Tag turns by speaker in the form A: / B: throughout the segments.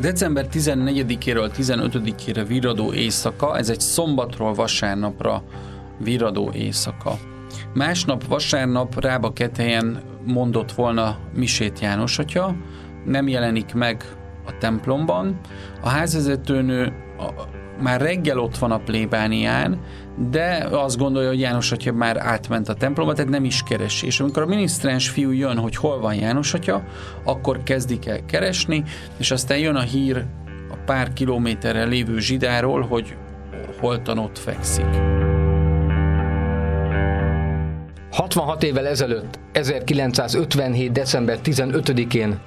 A: December 14-éről 15-ére viradó éjszaka, ez egy szombatról vasárnapra viradó éjszaka. Másnap vasárnap Rába Ketelyen mondott volna Misét János atya, nem jelenik meg a templomban. A házvezetőnő már reggel ott van a plébánián, de azt gondolja, hogy János atya már átment a templomba, tehát nem is keresi. És amikor a minisztráns fiú jön, hogy hol van János atya, akkor kezdik el keresni, és aztán jön a hír a pár kilométerre lévő zsidáról, hogy holtan ott fekszik.
B: 66 évvel ezelőtt, 1957. december 15-én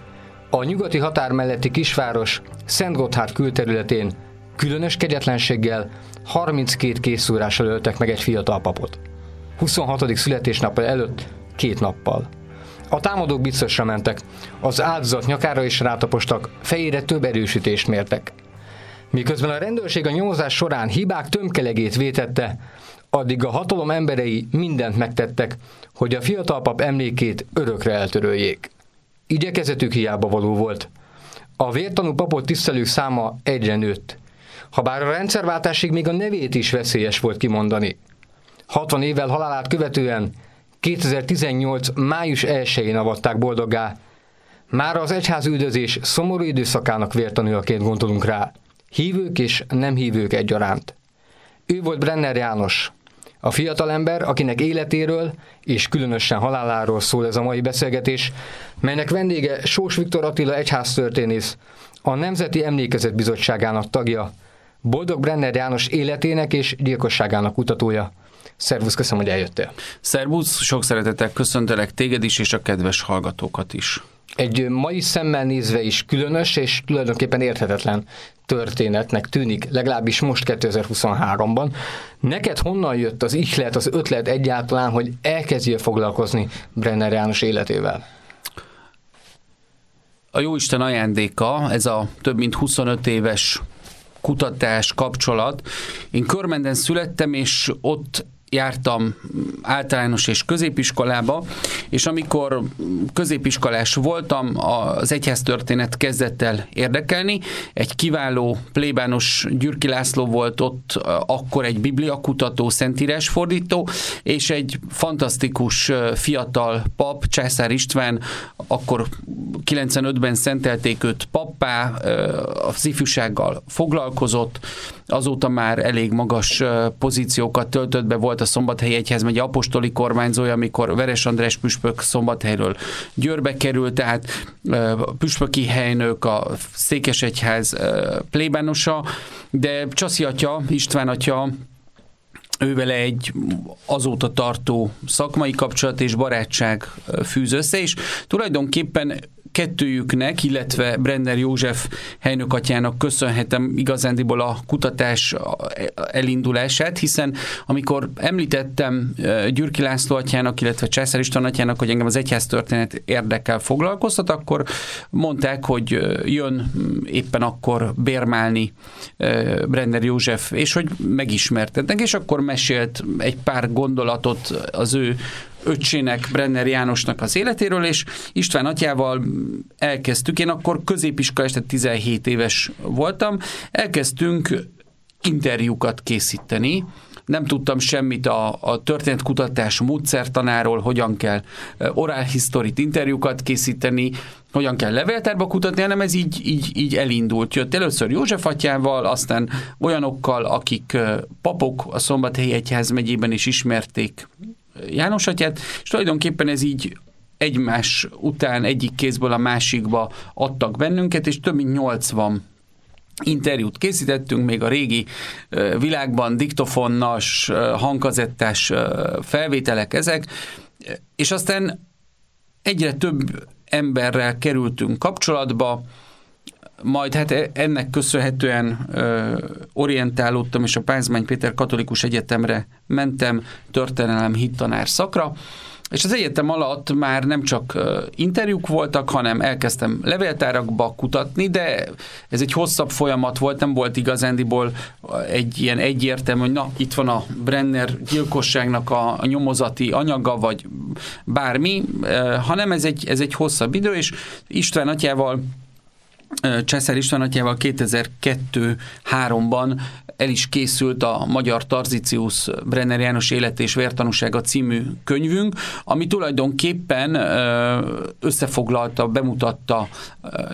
B: a nyugati határ melletti kisváros Szent Gotthard külterületén különös kegyetlenséggel 32 készúrással öltek meg egy fiatal papot. 26. születésnapja előtt két nappal. A támadók biztosra mentek, az áldozat nyakára is rátapostak, fejére több erősítést mértek. Miközben a rendőrség a nyomozás során hibák tömkelegét vétette, addig a hatalom emberei mindent megtettek, hogy a fiatal pap emlékét örökre eltöröljék. Igyekezetük hiába való volt. A vértanú papot tisztelők száma egyre nőtt. Habár a rendszerváltásig még a nevét is veszélyes volt kimondani. 60 évvel halálát követően 2018. május 1-én avatták boldoggá. Már az egyház üldözés szomorú időszakának vértanújaként gondolunk rá. Hívők és nem hívők egyaránt. Ő volt Brenner János, a fiatalember, akinek életéről és különösen haláláról szól ez a mai beszélgetés, melynek vendége Sós Viktor Attila egyháztörténész, a Nemzeti Emlékezet Bizottságának tagja, Boldog Brenner János életének és gyilkosságának kutatója. Szervusz, köszönöm, hogy eljöttél.
A: Szervusz, sok szeretettel köszöntelek téged is, és a kedves hallgatókat is.
B: Egy mai szemmel nézve is különös és tulajdonképpen érthetetlen történetnek tűnik, legalábbis most 2023-ban. Neked honnan jött az ihlet, az ötlet egyáltalán, hogy elkezdjél foglalkozni Brenner János életével?
A: A Jóisten ajándéka, ez a több mint 25 éves kutatás, kapcsolat. Én Körmenden születtem, és ott jártam általános és középiskolába, és amikor középiskolás voltam, az egyháztörténet kezdett el érdekelni. Egy kiváló plébános Gyürki László volt ott akkor egy bibliakutató, szentírásfordító, és egy fantasztikus fiatal pap, Császár István, akkor 95-ben szentelték őt pappá, a ifjúsággal foglalkozott, azóta már elég magas pozíciókat töltött be, volt a Szombathelyi Egyház megye apostoli kormányzója, amikor Veres András püspök Szombathelyről Győrbe került, tehát püspöki helynök, a Székesegyház plébánosa, de Csaszi atya, István atya ővele egy azóta tartó szakmai kapcsolat és barátság fűz össze, és tulajdonképpen kettőjüknek, illetve Brenner József helynökatyának köszönhetem igazándiból a kutatás elindulását, hiszen amikor említettem Gyürki László atyának, illetve Császár István atyának, hogy engem az egyház történet érdekel foglalkoztat, akkor mondták, hogy jön éppen akkor bérmálni Brenner József, és hogy megismertetnek, és akkor mesélt egy pár gondolatot az ő öccsének, Brenner Jánosnak az életéről, és István atyával elkezdtük, én akkor középiskolás, tehát 17 éves voltam, elkezdtünk interjúkat készíteni, nem tudtam semmit a, a történetkutatás módszertanáról, hogyan kell oral historit interjúkat készíteni, hogyan kell levéltárba kutatni, hanem ez így, így, így elindult. Jött először József atyával, aztán olyanokkal, akik papok a Szombathelyi Egyház megyében is ismerték János atyát, és tulajdonképpen ez így egymás után egyik kézből a másikba adtak bennünket, és több mint 80 interjút készítettünk, még a régi világban diktofonnas, hangkazettás felvételek ezek, és aztán egyre több emberrel kerültünk kapcsolatba, majd hát e, ennek köszönhetően ö, orientálódtam, és a Pázmány Péter Katolikus Egyetemre mentem történelem hittanár szakra, és az egyetem alatt már nem csak interjúk voltak, hanem elkezdtem levéltárakba kutatni, de ez egy hosszabb folyamat volt, nem volt igazándiból egy ilyen egyértelmű, hogy na, itt van a Brenner gyilkosságnak a, nyomozati anyaga, vagy bármi, hanem ez egy, ez egy hosszabb idő, és István atyával Cseszár István atyával 2002-3-ban el is készült a Magyar Tarzicius Brenner János élet és vértanúsága című könyvünk, ami tulajdonképpen összefoglalta, bemutatta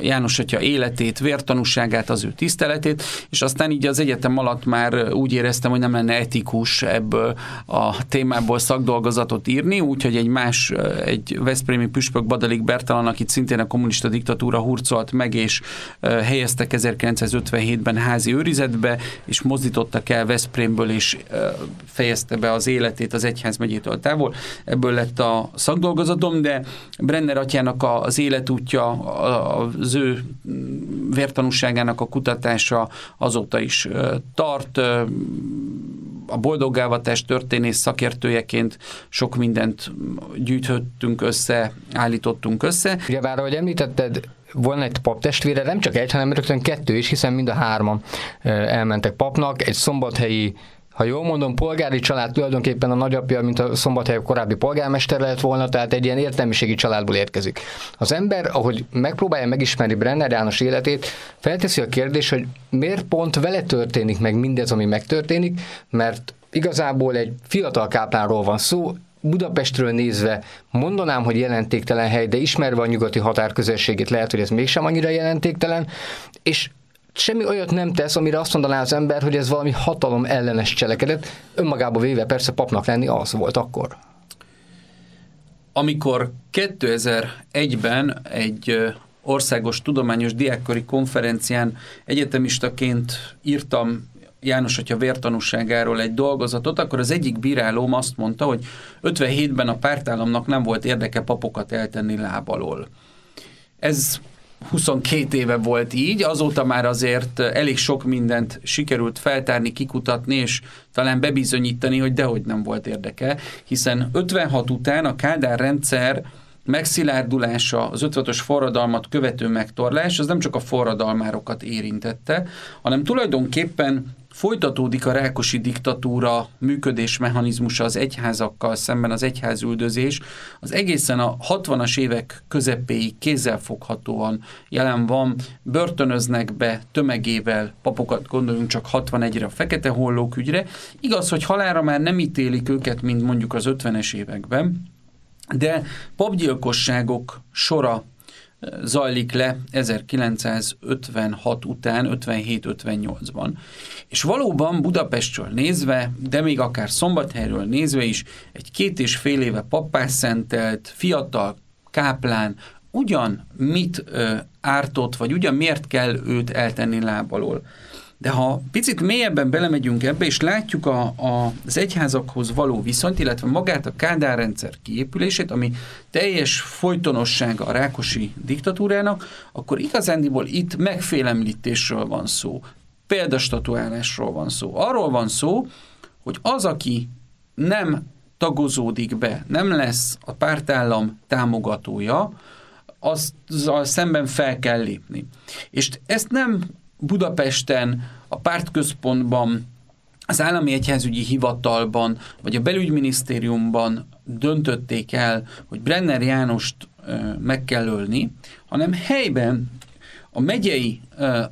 A: János atya életét, vértanúságát, az ő tiszteletét, és aztán így az egyetem alatt már úgy éreztem, hogy nem lenne etikus ebből a témából szakdolgozatot írni, úgyhogy egy más, egy Veszprémi püspök Badalik Bertalan, akit szintén a kommunista diktatúra hurcolt meg, és helyeztek 1957-ben házi őrizetbe, és mozdítottak el Veszprémből, és fejezte be az életét az egyházmegyétől távol. Ebből lett a szakdolgozatom, de Brenner atyának az életútja, az ő vértanúságának a kutatása azóta is tart. A boldoggávatás történész szakértőjeként sok mindent gyűjtöttünk össze, állítottunk össze.
B: Ugye bár, ahogy említetted, volna egy paptestvére, nem csak egy, hanem rögtön kettő is, hiszen mind a hárman elmentek papnak, egy szombathelyi ha jól mondom, polgári család tulajdonképpen a nagyapja, mint a szombathely korábbi polgármester lett volna, tehát egy ilyen értelmiségi családból érkezik. Az ember, ahogy megpróbálja megismerni Brenner János életét, felteszi a kérdést, hogy miért pont vele történik meg mindez, ami megtörténik, mert igazából egy fiatal káplánról van szó, Budapestről nézve mondanám, hogy jelentéktelen hely, de ismerve a nyugati határközösségét lehet, hogy ez mégsem annyira jelentéktelen, és semmi olyat nem tesz, amire azt mondaná az ember, hogy ez valami hatalom ellenes cselekedet. Önmagába véve persze papnak lenni az volt akkor.
A: Amikor 2001-ben egy országos tudományos diákkori konferencián egyetemistaként írtam János Atya vértanúságáról egy dolgozatot, akkor az egyik bírálóm azt mondta, hogy 57-ben a pártállamnak nem volt érdeke papokat eltenni lábalól. Ez 22 éve volt így, azóta már azért elég sok mindent sikerült feltárni, kikutatni, és talán bebizonyítani, hogy dehogy nem volt érdeke, hiszen 56 után a Kádár rendszer megszilárdulása, az 56-os forradalmat követő megtorlás, az nem csak a forradalmárokat érintette, hanem tulajdonképpen Folytatódik a rákosi diktatúra működés mechanizmusa az egyházakkal szemben, az egyházüldözés. Az egészen a 60-as évek közepéig kézzelfoghatóan jelen van, börtönöznek be tömegével papokat, gondoljunk csak 61-re a fekete hollók ügyre. Igaz, hogy halára már nem ítélik őket, mint mondjuk az 50-es években, de papgyilkosságok sora zajlik le 1956 után, 57-58-ban. És valóban Budapestről nézve, de még akár Szombathelyről nézve is, egy két és fél éve pappás szentelt, fiatal káplán ugyan mit ö, ártott, vagy ugyan miért kell őt eltenni lábalól. De ha picit mélyebben belemegyünk ebbe, és látjuk a, a, az egyházakhoz való viszonyt, illetve magát a Kádár rendszer kiépülését, ami teljes folytonossága a rákosi diktatúrának, akkor igazándiból itt megfélemlítésről van szó, példastatuálásról van szó. Arról van szó, hogy az, aki nem tagozódik be, nem lesz a pártállam támogatója, azzal szemben fel kell lépni. És ezt nem Budapesten, a pártközpontban, az állami egyházügyi hivatalban, vagy a belügyminisztériumban döntötték el, hogy Brenner Jánost meg kell ölni, hanem helyben a megyei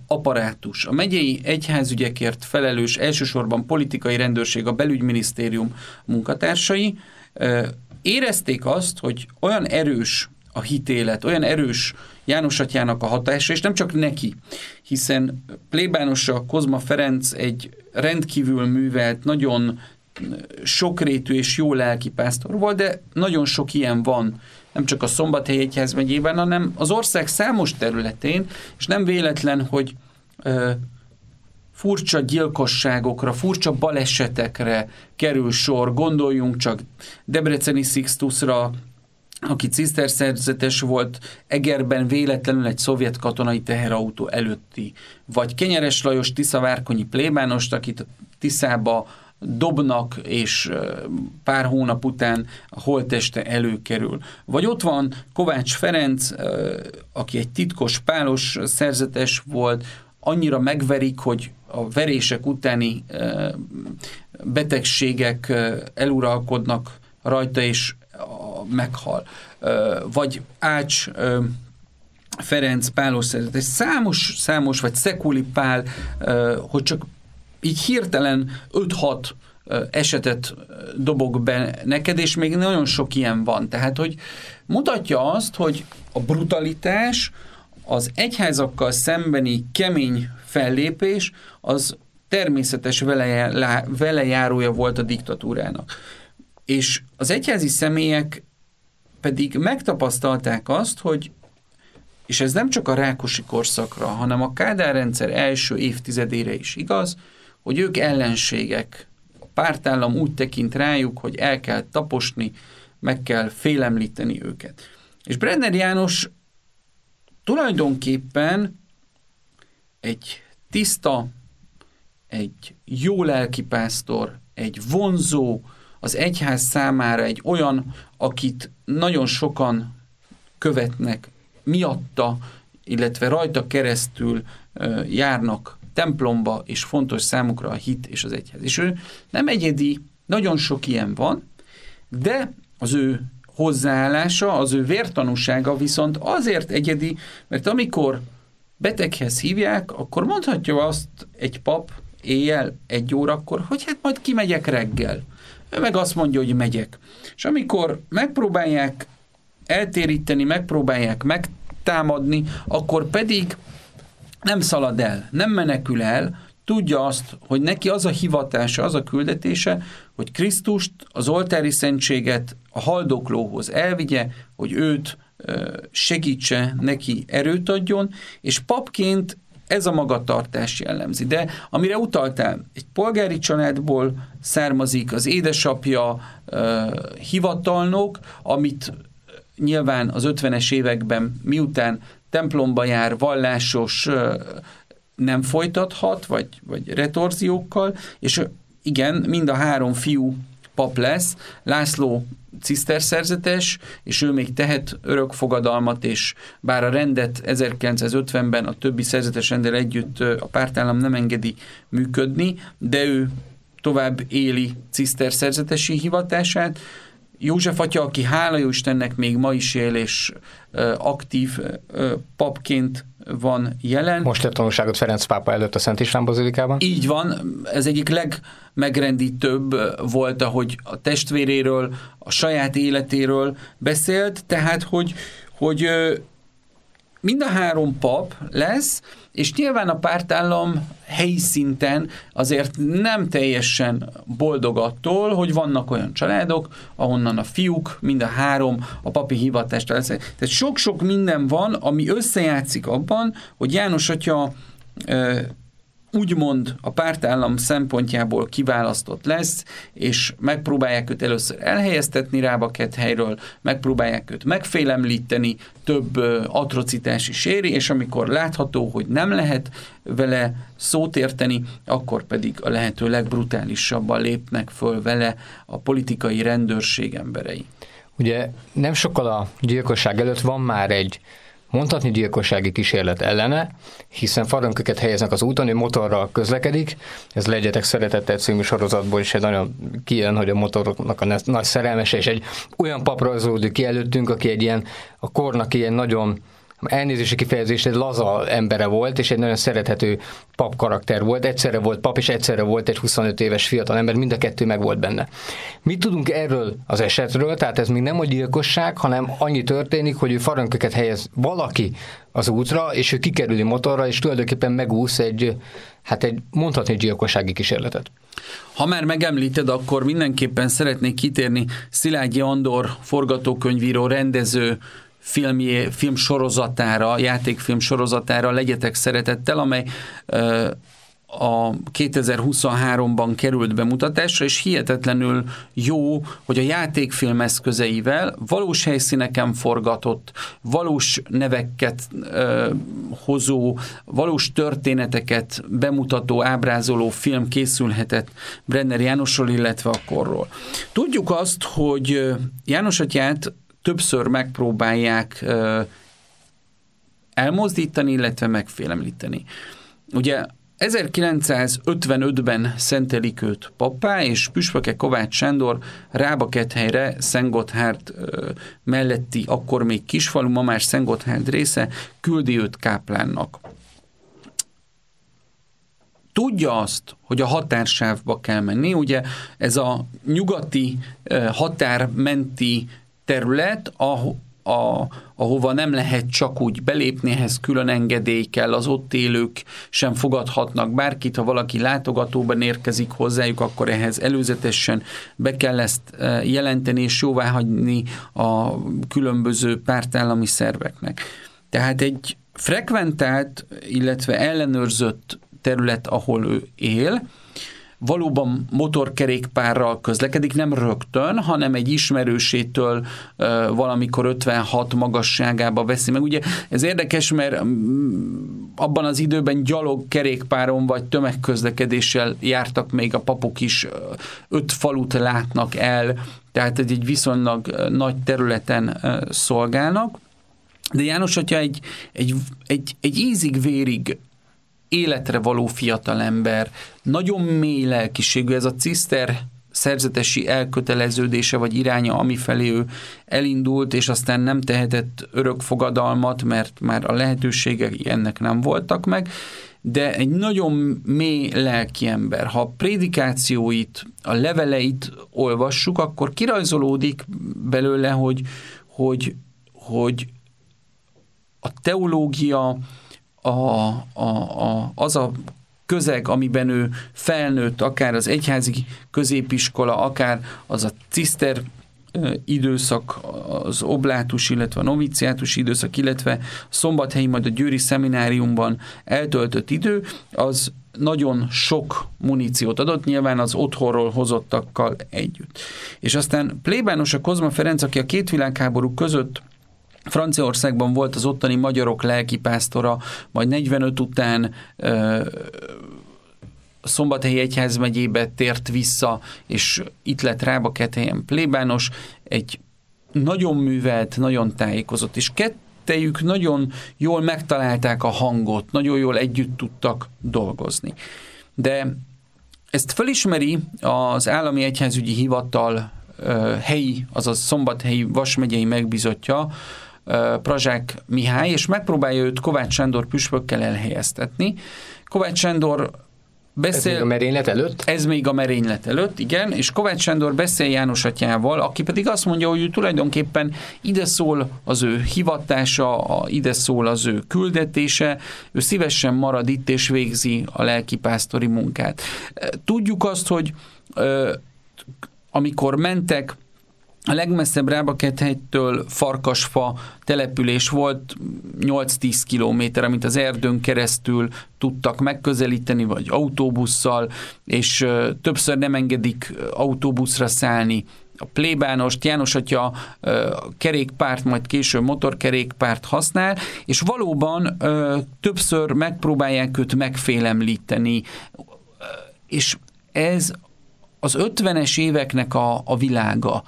A: apparátus, a megyei egyházügyekért felelős elsősorban politikai rendőrség, a belügyminisztérium munkatársai érezték azt, hogy olyan erős a hitélet, olyan erős János atyának a hatása, és nem csak neki, hiszen plébánosa Kozma Ferenc egy rendkívül művelt, nagyon sokrétű és jó lelki pásztor volt, de nagyon sok ilyen van, nem csak a Szombathely Egyház megyében, hanem az ország számos területén, és nem véletlen, hogy ö, furcsa gyilkosságokra, furcsa balesetekre kerül sor, gondoljunk csak Debreceni Sixtusra, aki ciszterszerzetes volt, Egerben véletlenül egy szovjet katonai teherautó előtti, vagy Kenyeres Lajos Tiszavárkonyi plébánost, akit Tiszába dobnak, és pár hónap után a holteste előkerül. Vagy ott van Kovács Ferenc, aki egy titkos pálos szerzetes volt, annyira megverik, hogy a verések utáni betegségek eluralkodnak rajta, és meghal. Vagy Ács Ferenc Pálos szerzetes, számos, számos, vagy Szekuli Pál, hogy csak így hirtelen 5-6 esetet dobok be neked, és még nagyon sok ilyen van. Tehát, hogy mutatja azt, hogy a brutalitás, az egyházakkal szembeni kemény fellépés, az természetes velejárója volt a diktatúrának. És az egyházi személyek pedig megtapasztalták azt, hogy és ez nem csak a Rákosi korszakra, hanem a Kádár rendszer első évtizedére is igaz, hogy ők ellenségek. A pártállam úgy tekint rájuk, hogy el kell taposni, meg kell félemlíteni őket. És Brenner János tulajdonképpen egy tiszta, egy jó lelkipásztor, egy vonzó, az egyház számára egy olyan, akit nagyon sokan követnek miatta, illetve rajta keresztül járnak templomba, és fontos számukra a hit és az egyház. És ő nem egyedi, nagyon sok ilyen van, de az ő hozzáállása, az ő vértanúsága viszont azért egyedi, mert amikor beteghez hívják, akkor mondhatja azt egy pap éjjel, egy órakor, hogy hát majd kimegyek reggel. Ő meg azt mondja, hogy megyek. És amikor megpróbálják eltéríteni, megpróbálják megtámadni, akkor pedig nem szalad el, nem menekül el, tudja azt, hogy neki az a hivatása, az a küldetése, hogy Krisztust, az oltári szentséget a haldoklóhoz elvigye, hogy őt segítse, neki erőt adjon, és papként ez a magatartás jellemzi. De amire utaltál, egy polgári családból származik az édesapja hivatalnok, amit nyilván az 50-es években, miután templomba jár, vallásos nem folytathat, vagy, vagy retorziókkal, és igen, mind a három fiú pap lesz, László ciszterszerzetes, és ő még tehet örökfogadalmat, és bár a rendet 1950-ben a többi szerzetes rendel együtt a pártállam nem engedi működni, de ő tovább éli ciszterszerzetesi hivatását, József atya, aki hála Istennek még ma is él, és aktív papként van jelen.
B: Most tett tanulságot Ferenc pápa előtt a Szent István Bazilikában?
A: Így van, ez egyik legmegrendítőbb volt, ahogy a testvéréről, a saját életéről beszélt, tehát hogy, hogy mind a három pap lesz, és nyilván a pártállam helyi szinten azért nem teljesen boldog attól, hogy vannak olyan családok, ahonnan a fiúk, mind a három a papi hivatást lesz. Tehát sok-sok minden van, ami összejátszik abban, hogy János atya úgymond a pártállam szempontjából kiválasztott lesz, és megpróbálják őt először elhelyeztetni Rábaket helyről, megpróbálják őt megfélemlíteni, több atrocitás is éri, és amikor látható, hogy nem lehet vele szót érteni, akkor pedig a lehető legbrutálisabban lépnek föl vele a politikai rendőrség emberei.
B: Ugye nem sokkal a gyilkosság előtt van már egy mondhatni gyilkossági kísérlet ellene, hiszen farönköket helyeznek az úton, ő motorral közlekedik, ez legyetek szeretettel című sorozatból is egy nagyon kijön, hogy a motoroknak a nagy szerelmese, és egy olyan pap rajzolódik ki előttünk, aki egy ilyen, a kornak ilyen nagyon elnézési kifejezés, egy laza embere volt, és egy nagyon szerethető pap karakter volt. Egyszerre volt pap, és egyszerre volt egy 25 éves fiatal ember, mind a kettő meg volt benne. Mit tudunk erről az esetről? Tehát ez még nem a gyilkosság, hanem annyi történik, hogy ő faranköket helyez valaki az útra, és ő kikerüli motorra, és tulajdonképpen megúsz egy, hát egy mondhatni gyilkossági kísérletet.
A: Ha már megemlíted, akkor mindenképpen szeretnék kitérni Szilágyi Andor forgatókönyvíró, rendező filmjé, film sorozatára, játékfilm sorozatára legyetek szeretettel, amely a 2023-ban került bemutatásra, és hihetetlenül jó, hogy a játékfilm eszközeivel valós helyszíneken forgatott, valós neveket ö, hozó, valós történeteket bemutató, ábrázoló film készülhetett Brenner Jánosról, illetve a korról. Tudjuk azt, hogy János atyát többször megpróbálják elmozdítani, illetve megfélemlíteni. Ugye 1955-ben szentelik őt pappá, és püspöke Kovács Sándor Rábakethelyre Szentgotthárd melletti, akkor még kisfalu, ma már Szentgotthárd része, küldi őt káplánnak. Tudja azt, hogy a határsávba kell menni, ugye ez a nyugati határmenti terület, a, ahova nem lehet csak úgy belépni, ehhez külön engedély kell, az ott élők sem fogadhatnak bárkit, ha valaki látogatóban érkezik hozzájuk, akkor ehhez előzetesen be kell ezt e, jelenteni és jóváhagyni a különböző pártállami szerveknek. Tehát egy frekventált, illetve ellenőrzött terület, ahol ő él, valóban motorkerékpárral közlekedik, nem rögtön, hanem egy ismerősétől valamikor 56 magasságába veszi meg. Ugye ez érdekes, mert mm, abban az időben gyalog kerékpáron vagy tömegközlekedéssel jártak még a papok is, öt falut látnak el, tehát egy viszonylag nagy területen szolgálnak. De János atya egy, egy, egy, egy ízig-vérig életre való fiatalember, nagyon mély lelkiségű, ez a ciszter szerzetesi elköteleződése vagy iránya, ami felé ő elindult, és aztán nem tehetett örök fogadalmat, mert már a lehetőségek ennek nem voltak meg, de egy nagyon mély lelki ember. Ha a prédikációit, a leveleit olvassuk, akkor kirajzolódik belőle, hogy, hogy, hogy a teológia, a, a, a, az a közeg, amiben ő felnőtt, akár az egyházi középiskola, akár az a ciszter időszak, az oblátus, illetve a noviciátus időszak, illetve a szombathelyi, majd a győri szemináriumban eltöltött idő, az nagyon sok muníciót adott, nyilván az otthonról hozottakkal együtt. És aztán plébános a Kozma Ferenc, aki a két világháború között Franciaországban volt az ottani magyarok lelkipásztora, majd 45 után ö, Szombathelyi Egyházmegyébe tért vissza, és itt lett Rába helyen plébános, egy nagyon művelt, nagyon tájékozott, és kettejük nagyon jól megtalálták a hangot, nagyon jól együtt tudtak dolgozni. De ezt felismeri az Állami Egyházügyi Hivatal helyi, azaz Szombathelyi Vasmegyei megbizotja, Prazsák Mihály, és megpróbálja őt Kovács Sándor püspökkel elhelyeztetni. Kovács Sándor beszél... Ez
B: még a merénylet előtt?
A: Ez még a merénylet előtt, igen, és Kovács Sándor beszél János atyával, aki pedig azt mondja, hogy ő tulajdonképpen ide szól az ő hivatása, ide szól az ő küldetése, ő szívesen marad itt és végzi a lelkipásztori munkát. Tudjuk azt, hogy amikor mentek, a legmesszebb Rábakethegytől Farkasfa település volt 8-10 kilométer, amit az erdőn keresztül tudtak megközelíteni, vagy autóbusszal, és többször nem engedik autóbuszra szállni a plébánost, János atya kerékpárt, majd később motorkerékpárt használ, és valóban többször megpróbálják őt megfélemlíteni, és ez az 50-es éveknek a, a világa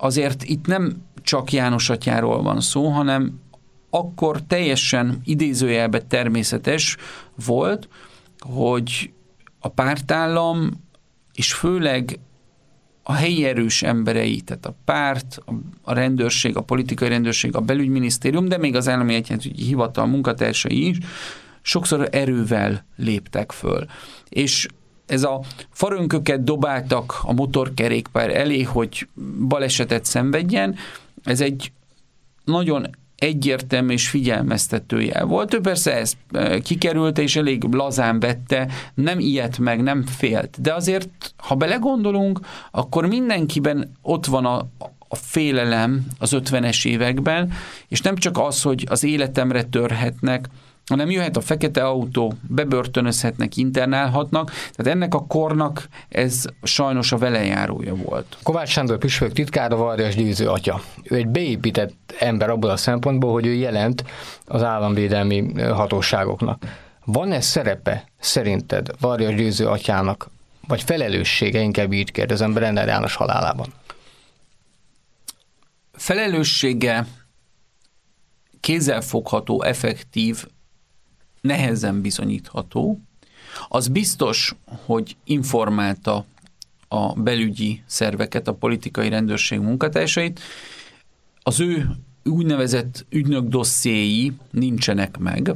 A: azért itt nem csak János atyáról van szó, hanem akkor teljesen idézőjelben természetes volt, hogy a pártállam, és főleg a helyi erős emberei, tehát a párt, a rendőrség, a politikai rendőrség, a belügyminisztérium, de még az állami egyházügyi hivatal munkatársai is sokszor erővel léptek föl. És ez a farönköket dobáltak a motorkerékpár elé, hogy balesetet szenvedjen, ez egy nagyon egyértelmű és figyelmeztetője volt. Ő persze ezt e, kikerülte, és elég lazán vette, nem ilyet meg, nem félt. De azért, ha belegondolunk, akkor mindenkiben ott van a, a félelem az 50-es években, és nem csak az, hogy az életemre törhetnek, hanem jöhet a fekete autó, bebörtönözhetnek, internálhatnak, tehát ennek a kornak ez sajnos a velejárója volt.
B: Kovács Sándor püspök titkára Varjas Győző atya. Ő egy beépített ember abból a szempontból, hogy ő jelent az államvédelmi hatóságoknak. Van-e szerepe szerinted Varjas Győző atyának, vagy felelőssége, inkább így kérdezem, Brenner János halálában?
A: Felelőssége kézzelfogható, effektív nehezen bizonyítható. Az biztos, hogy informálta a belügyi szerveket, a politikai rendőrség munkatársait. Az ő úgynevezett ügynök dossziéi nincsenek meg,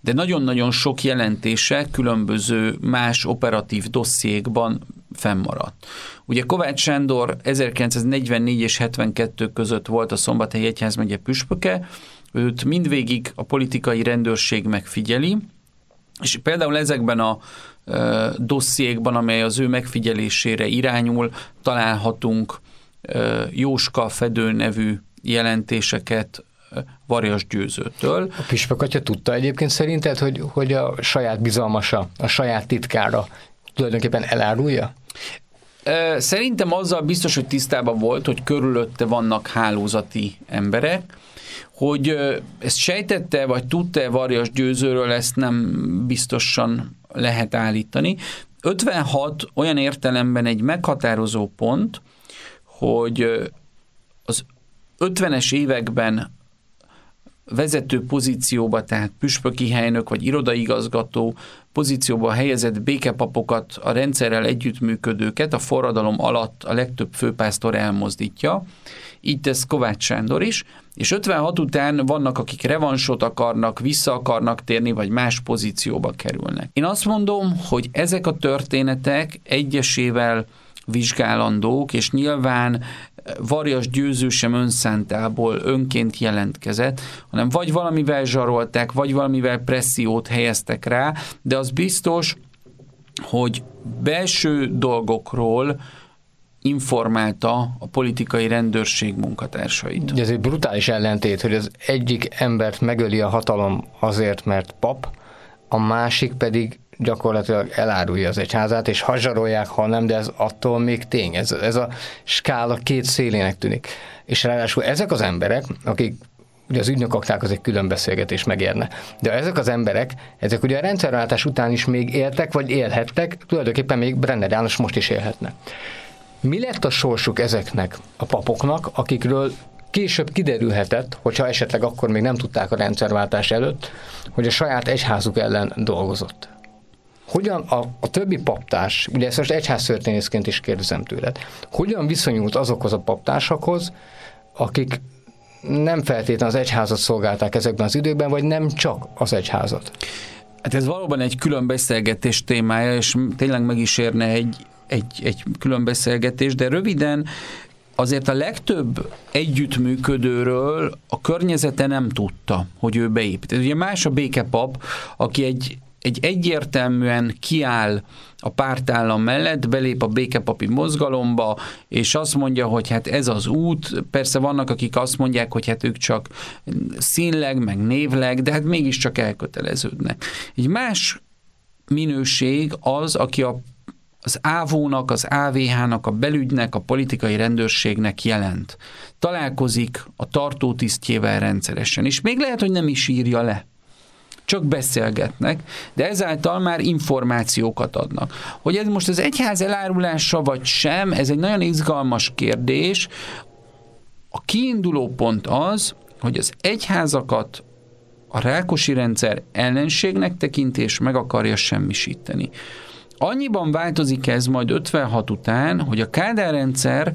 A: de nagyon-nagyon sok jelentése különböző más operatív dossziékban fennmaradt. Ugye Kovács Sándor 1944 és 72 között volt a Szombathelyi Egyházmegye püspöke, őt mindvégig a politikai rendőrség megfigyeli, és például ezekben a dossziékban, amely az ő megfigyelésére irányul, találhatunk Jóska Fedő nevű jelentéseket Varjas Győzőtől.
B: A püspök atya tudta egyébként szerinted, hogy, hogy a saját bizalmasa, a saját titkára tulajdonképpen elárulja?
A: Szerintem azzal biztos, hogy tisztában volt, hogy körülötte vannak hálózati emberek, hogy ezt sejtette, vagy tudta-e Varjas Győzőről, ezt nem biztosan lehet állítani. 56 olyan értelemben egy meghatározó pont, hogy az 50-es években vezető pozícióba, tehát püspöki helynök vagy irodaigazgató pozícióba helyezett békepapokat, a rendszerrel együttműködőket a forradalom alatt a legtöbb főpásztor elmozdítja. Így tesz Kovács Sándor is, és 56 után vannak, akik revansot akarnak, vissza akarnak térni, vagy más pozícióba kerülnek. Én azt mondom, hogy ezek a történetek egyesével vizsgálandók, és nyilván Varjas Győző sem önszántából önként jelentkezett, hanem vagy valamivel zsarolták, vagy valamivel pressziót helyeztek rá, de az biztos, hogy belső dolgokról informálta a politikai rendőrség munkatársait.
B: Ez egy brutális ellentét, hogy az egyik embert megöli a hatalom azért, mert pap, a másik pedig gyakorlatilag elárulja az egyházát, és hazsarolják, ha nem, de ez attól még tény. Ez, ez a skála két szélének tűnik. És ráadásul ezek az emberek, akik ugye az ügynökaknál az egy külön beszélgetés megérne. De ezek az emberek, ezek ugye a rendszerváltás után is még éltek, vagy élhettek, tulajdonképpen még Brenner János most is élhetne. Mi lett a sorsuk ezeknek a papoknak, akikről később kiderülhetett, hogyha esetleg akkor még nem tudták a rendszerváltás előtt, hogy a saját egyházuk ellen dolgozott? Hogyan a, a többi paptárs, ugye ezt most egyháztörténészként is kérdezem tőled, hogyan viszonyult azokhoz a paptársakhoz, akik nem feltétlenül az egyházat szolgálták ezekben az időkben, vagy nem csak az egyházat?
A: Hát ez valóban egy külön beszélgetés témája, és tényleg meg is érne egy, egy, egy külön beszélgetés, de röviden azért a legtöbb együttműködőről a környezete nem tudta, hogy ő beépít. Ugye más a békepap, aki egy egy egyértelműen kiáll a pártállam mellett, belép a békepapi mozgalomba, és azt mondja, hogy hát ez az út, persze vannak, akik azt mondják, hogy hát ők csak színleg, meg névleg, de hát mégiscsak elköteleződnek. Egy más minőség az, aki a az ÁVÓ-nak, az AVH-nak, a belügynek, a politikai rendőrségnek jelent. Találkozik a tartótisztjével rendszeresen, és még lehet, hogy nem is írja le csak beszélgetnek, de ezáltal már információkat adnak. Hogy ez most az egyház elárulása vagy sem, ez egy nagyon izgalmas kérdés. A kiinduló pont az, hogy az egyházakat a rákosi rendszer ellenségnek tekinti és meg akarja semmisíteni. Annyiban változik ez majd 56 után, hogy a Kádár rendszer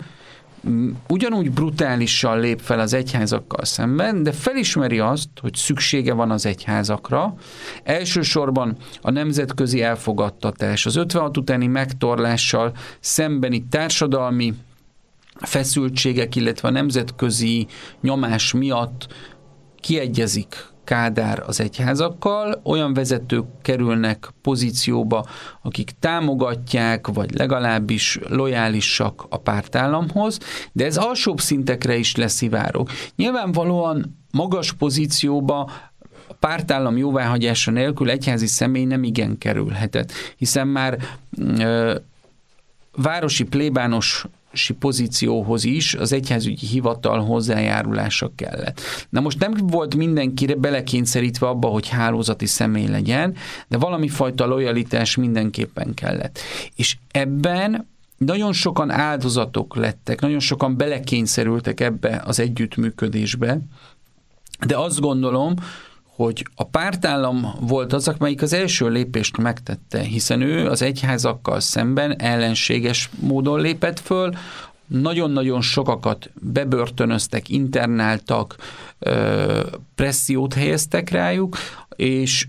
A: ugyanúgy brutálisan lép fel az egyházakkal szemben, de felismeri azt, hogy szüksége van az egyházakra. Elsősorban a nemzetközi elfogadtatás, az 56 utáni megtorlással szembeni társadalmi feszültségek, illetve a nemzetközi nyomás miatt kiegyezik Kádár az egyházakkal, olyan vezetők kerülnek pozícióba, akik támogatják, vagy legalábbis lojálisak a pártállamhoz, de ez alsóbb szintekre is leszivárog. Nyilvánvalóan magas pozícióba pártállam jóváhagyása nélkül egyházi személy nem igen kerülhetett, hiszen már ö, városi plébános pozícióhoz is az egyházügyi hivatal hozzájárulása kellett. Na most nem volt mindenkire belekényszerítve abba, hogy hálózati személy legyen, de valami fajta lojalitás mindenképpen kellett. És ebben nagyon sokan áldozatok lettek, nagyon sokan belekényszerültek ebbe az együttműködésbe, de azt gondolom, hogy a pártállam volt az, amelyik az első lépést megtette, hiszen ő az egyházakkal szemben ellenséges módon lépett föl, nagyon-nagyon sokakat bebörtönöztek, internáltak, pressziót helyeztek rájuk, és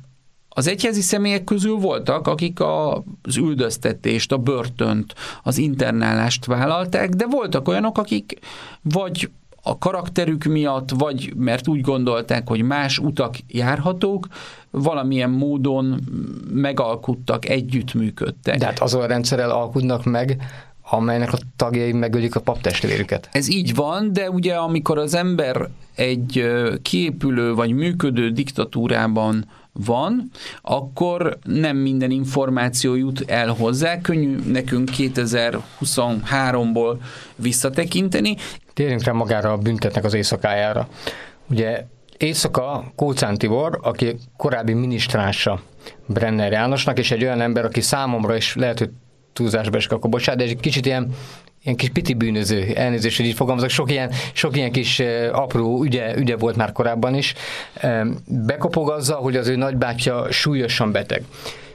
A: az egyházi személyek közül voltak, akik az üldöztetést, a börtönt, az internálást vállalták, de voltak olyanok, akik vagy a karakterük miatt, vagy mert úgy gondolták, hogy más utak járhatók, valamilyen módon megalkuttak, együttműködtek.
B: De hát azon a rendszerrel alkudnak meg, amelynek a tagjai megölik a paptestvérüket.
A: Ez így van, de ugye amikor az ember egy kiépülő vagy működő diktatúrában van, akkor nem minden információ jut el hozzá. Könnyű nekünk 2023-ból visszatekinteni.
B: Térjünk rá magára a büntetnek az éjszakájára. Ugye éjszaka Kócán Tibor, aki korábbi minisztránsa Brenner Jánosnak, és egy olyan ember, aki számomra is lehet, hogy túlzásba és akkor bocsánat, de egy kicsit ilyen ilyen kis piti bűnöző, elnézést, hogy így fogalmazok, sok ilyen, sok ilyen kis apró ügye, ügye volt már korábban is, bekopog azzal, hogy az ő nagybátyja súlyosan beteg.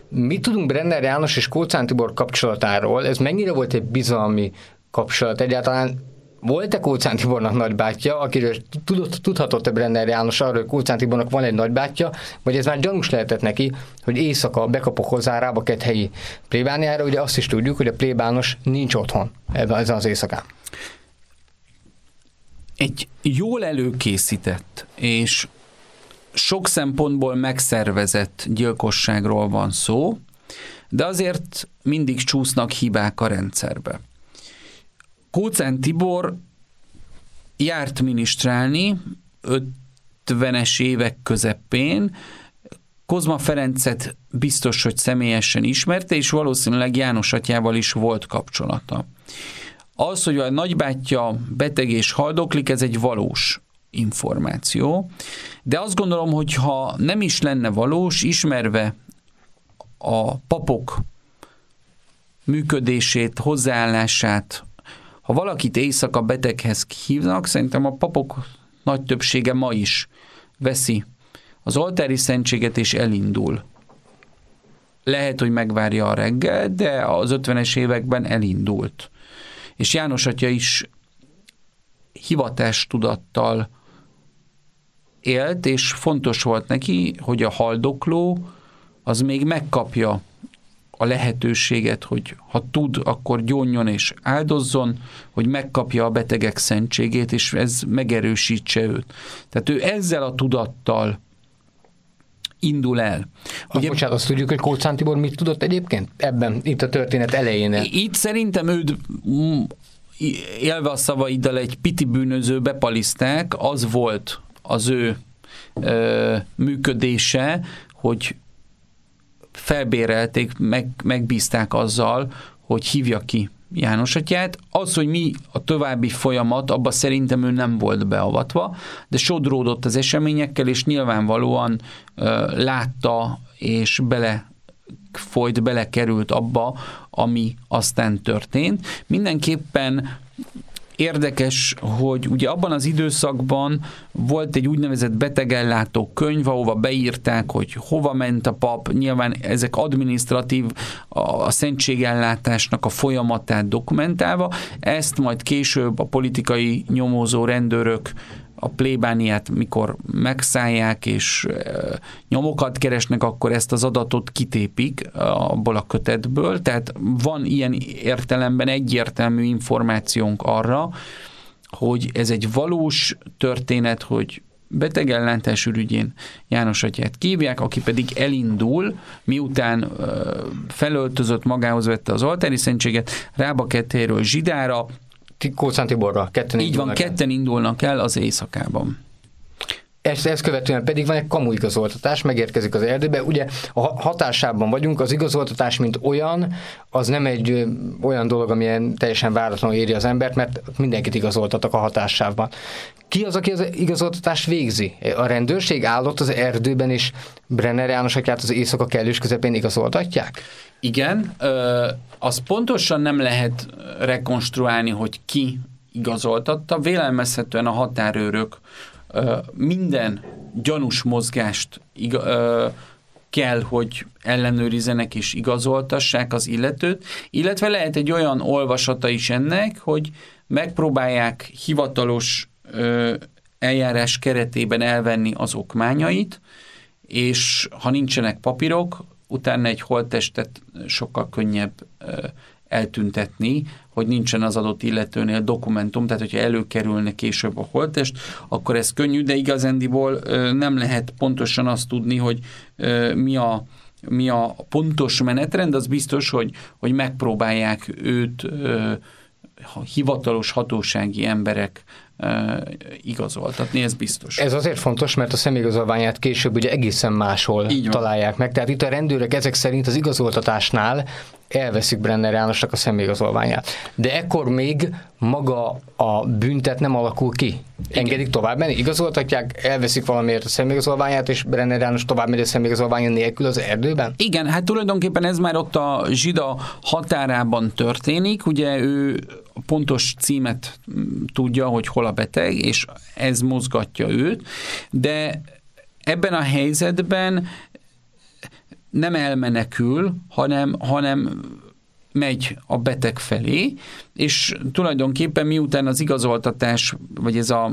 B: Mit tudunk Brenner János és Kócán Tibor kapcsolatáról? Ez mennyire volt egy bizalmi kapcsolat? Egyáltalán volt-e Kócán Tibornak nagybátyja, akiről tudott, tudhatott-e Brenner János arról, hogy Kócán Tibornak van egy nagybátyja, vagy ez már gyanús lehetett neki, hogy éjszaka bekapok hozzá rába helyi plébániára, ugye azt is tudjuk, hogy a plébános nincs otthon ezen az éjszakán.
A: Egy jól előkészített és sok szempontból megszervezett gyilkosságról van szó, de azért mindig csúsznak hibák a rendszerbe. Kócán Tibor járt minisztrálni 50-es évek közepén, Kozma Ferencet biztos, hogy személyesen ismerte, és valószínűleg János atyával is volt kapcsolata. Az, hogy a nagybátyja beteg és haldoklik, ez egy valós információ, de azt gondolom, hogy ha nem is lenne valós, ismerve a papok működését, hozzáállását, ha valakit éjszaka beteghez hívnak, szerintem a papok nagy többsége ma is veszi az oltári szentséget és elindul. Lehet, hogy megvárja a reggel, de az 50-es években elindult. És János atya is hivatástudattal élt, és fontos volt neki, hogy a haldokló az még megkapja a lehetőséget, hogy ha tud, akkor gyónjon és áldozzon, hogy megkapja a betegek szentségét, és ez megerősítse őt. Tehát ő ezzel a tudattal indul el.
B: Ugye, bocsánat, azt tudjuk, hogy Kócán Tibor mit tudott egyébként ebben, itt a történet elején?
A: Itt szerintem őt élve a szavaiddal egy piti bűnöző bepaliszták, az volt az ő ö, működése, hogy felbérelték, meg, megbízták azzal, hogy hívja ki János atyát. Az, hogy mi a további folyamat, abba szerintem ő nem volt beavatva, de sodródott az eseményekkel, és nyilvánvalóan ö, látta, és bele folyt, belekerült abba, ami aztán történt. Mindenképpen Érdekes, hogy ugye abban az időszakban volt egy úgynevezett betegellátó könyv, ahova beírták, hogy hova ment a pap, nyilván ezek administratív, a szentségellátásnak a folyamatát dokumentálva, ezt majd később a politikai nyomozó rendőrök a plébániát mikor megszállják és nyomokat keresnek, akkor ezt az adatot kitépik abból a kötetből, tehát van ilyen értelemben egyértelmű információnk arra, hogy ez egy valós történet, hogy betegellátás ürügyén János atyát kívják, aki pedig elindul, miután felöltözött, magához vette az altári szentséget, Rába kettéről Zsidára,
B: Kócán Tiborra.
A: Ketten Így van, ketten indulnak el az éjszakában.
B: Ezt, ezt követően pedig van egy kamu igazoltatás, megérkezik az erdőbe. Ugye a hatásában vagyunk, az igazoltatás, mint olyan, az nem egy ö, olyan dolog, amilyen teljesen váratlanul éri az embert, mert mindenkit igazoltatok a hatásában. Ki az, aki az igazoltatást végzi? A rendőrség állott az erdőben, és Brenner János az éjszaka kellős közepén igazoltatják?
A: Igen, ö, az pontosan nem lehet rekonstruálni, hogy ki igazoltatta. Vélelmezhetően a határőrök minden gyanús mozgást kell, hogy ellenőrizenek és igazoltassák az illetőt, illetve lehet egy olyan olvasata is ennek, hogy megpróbálják hivatalos eljárás keretében elvenni az okmányait, és ha nincsenek papírok, utána egy holttestet sokkal könnyebb eltüntetni, hogy nincsen az adott illetőnél dokumentum, tehát hogyha előkerülne később a holttest, akkor ez könnyű, de igazándiból nem lehet pontosan azt tudni, hogy mi a, mi a pontos menetrend, az biztos, hogy, hogy megpróbálják őt hivatalos hatósági emberek igazoltatni, ez biztos.
B: Ez azért fontos, mert a személyigazolványát később ugye egészen máshol Így találják meg. Tehát itt a rendőrök ezek szerint az igazoltatásnál elveszik Brenner Jánosnak a személyigazolványát. De ekkor még maga a büntet nem alakul ki. Igen. Engedik tovább menni, igazoltatják, elveszik valamiért a személyigazolványát, és Brenner János tovább megy a személyigazolványa nélkül az erdőben?
A: Igen, hát tulajdonképpen ez már ott a zsida határában történik. Ugye ő pontos címet tudja, hogy hol a beteg, és ez mozgatja őt, de ebben a helyzetben nem elmenekül, hanem, hanem megy a beteg felé, és tulajdonképpen miután az igazoltatás, vagy ez a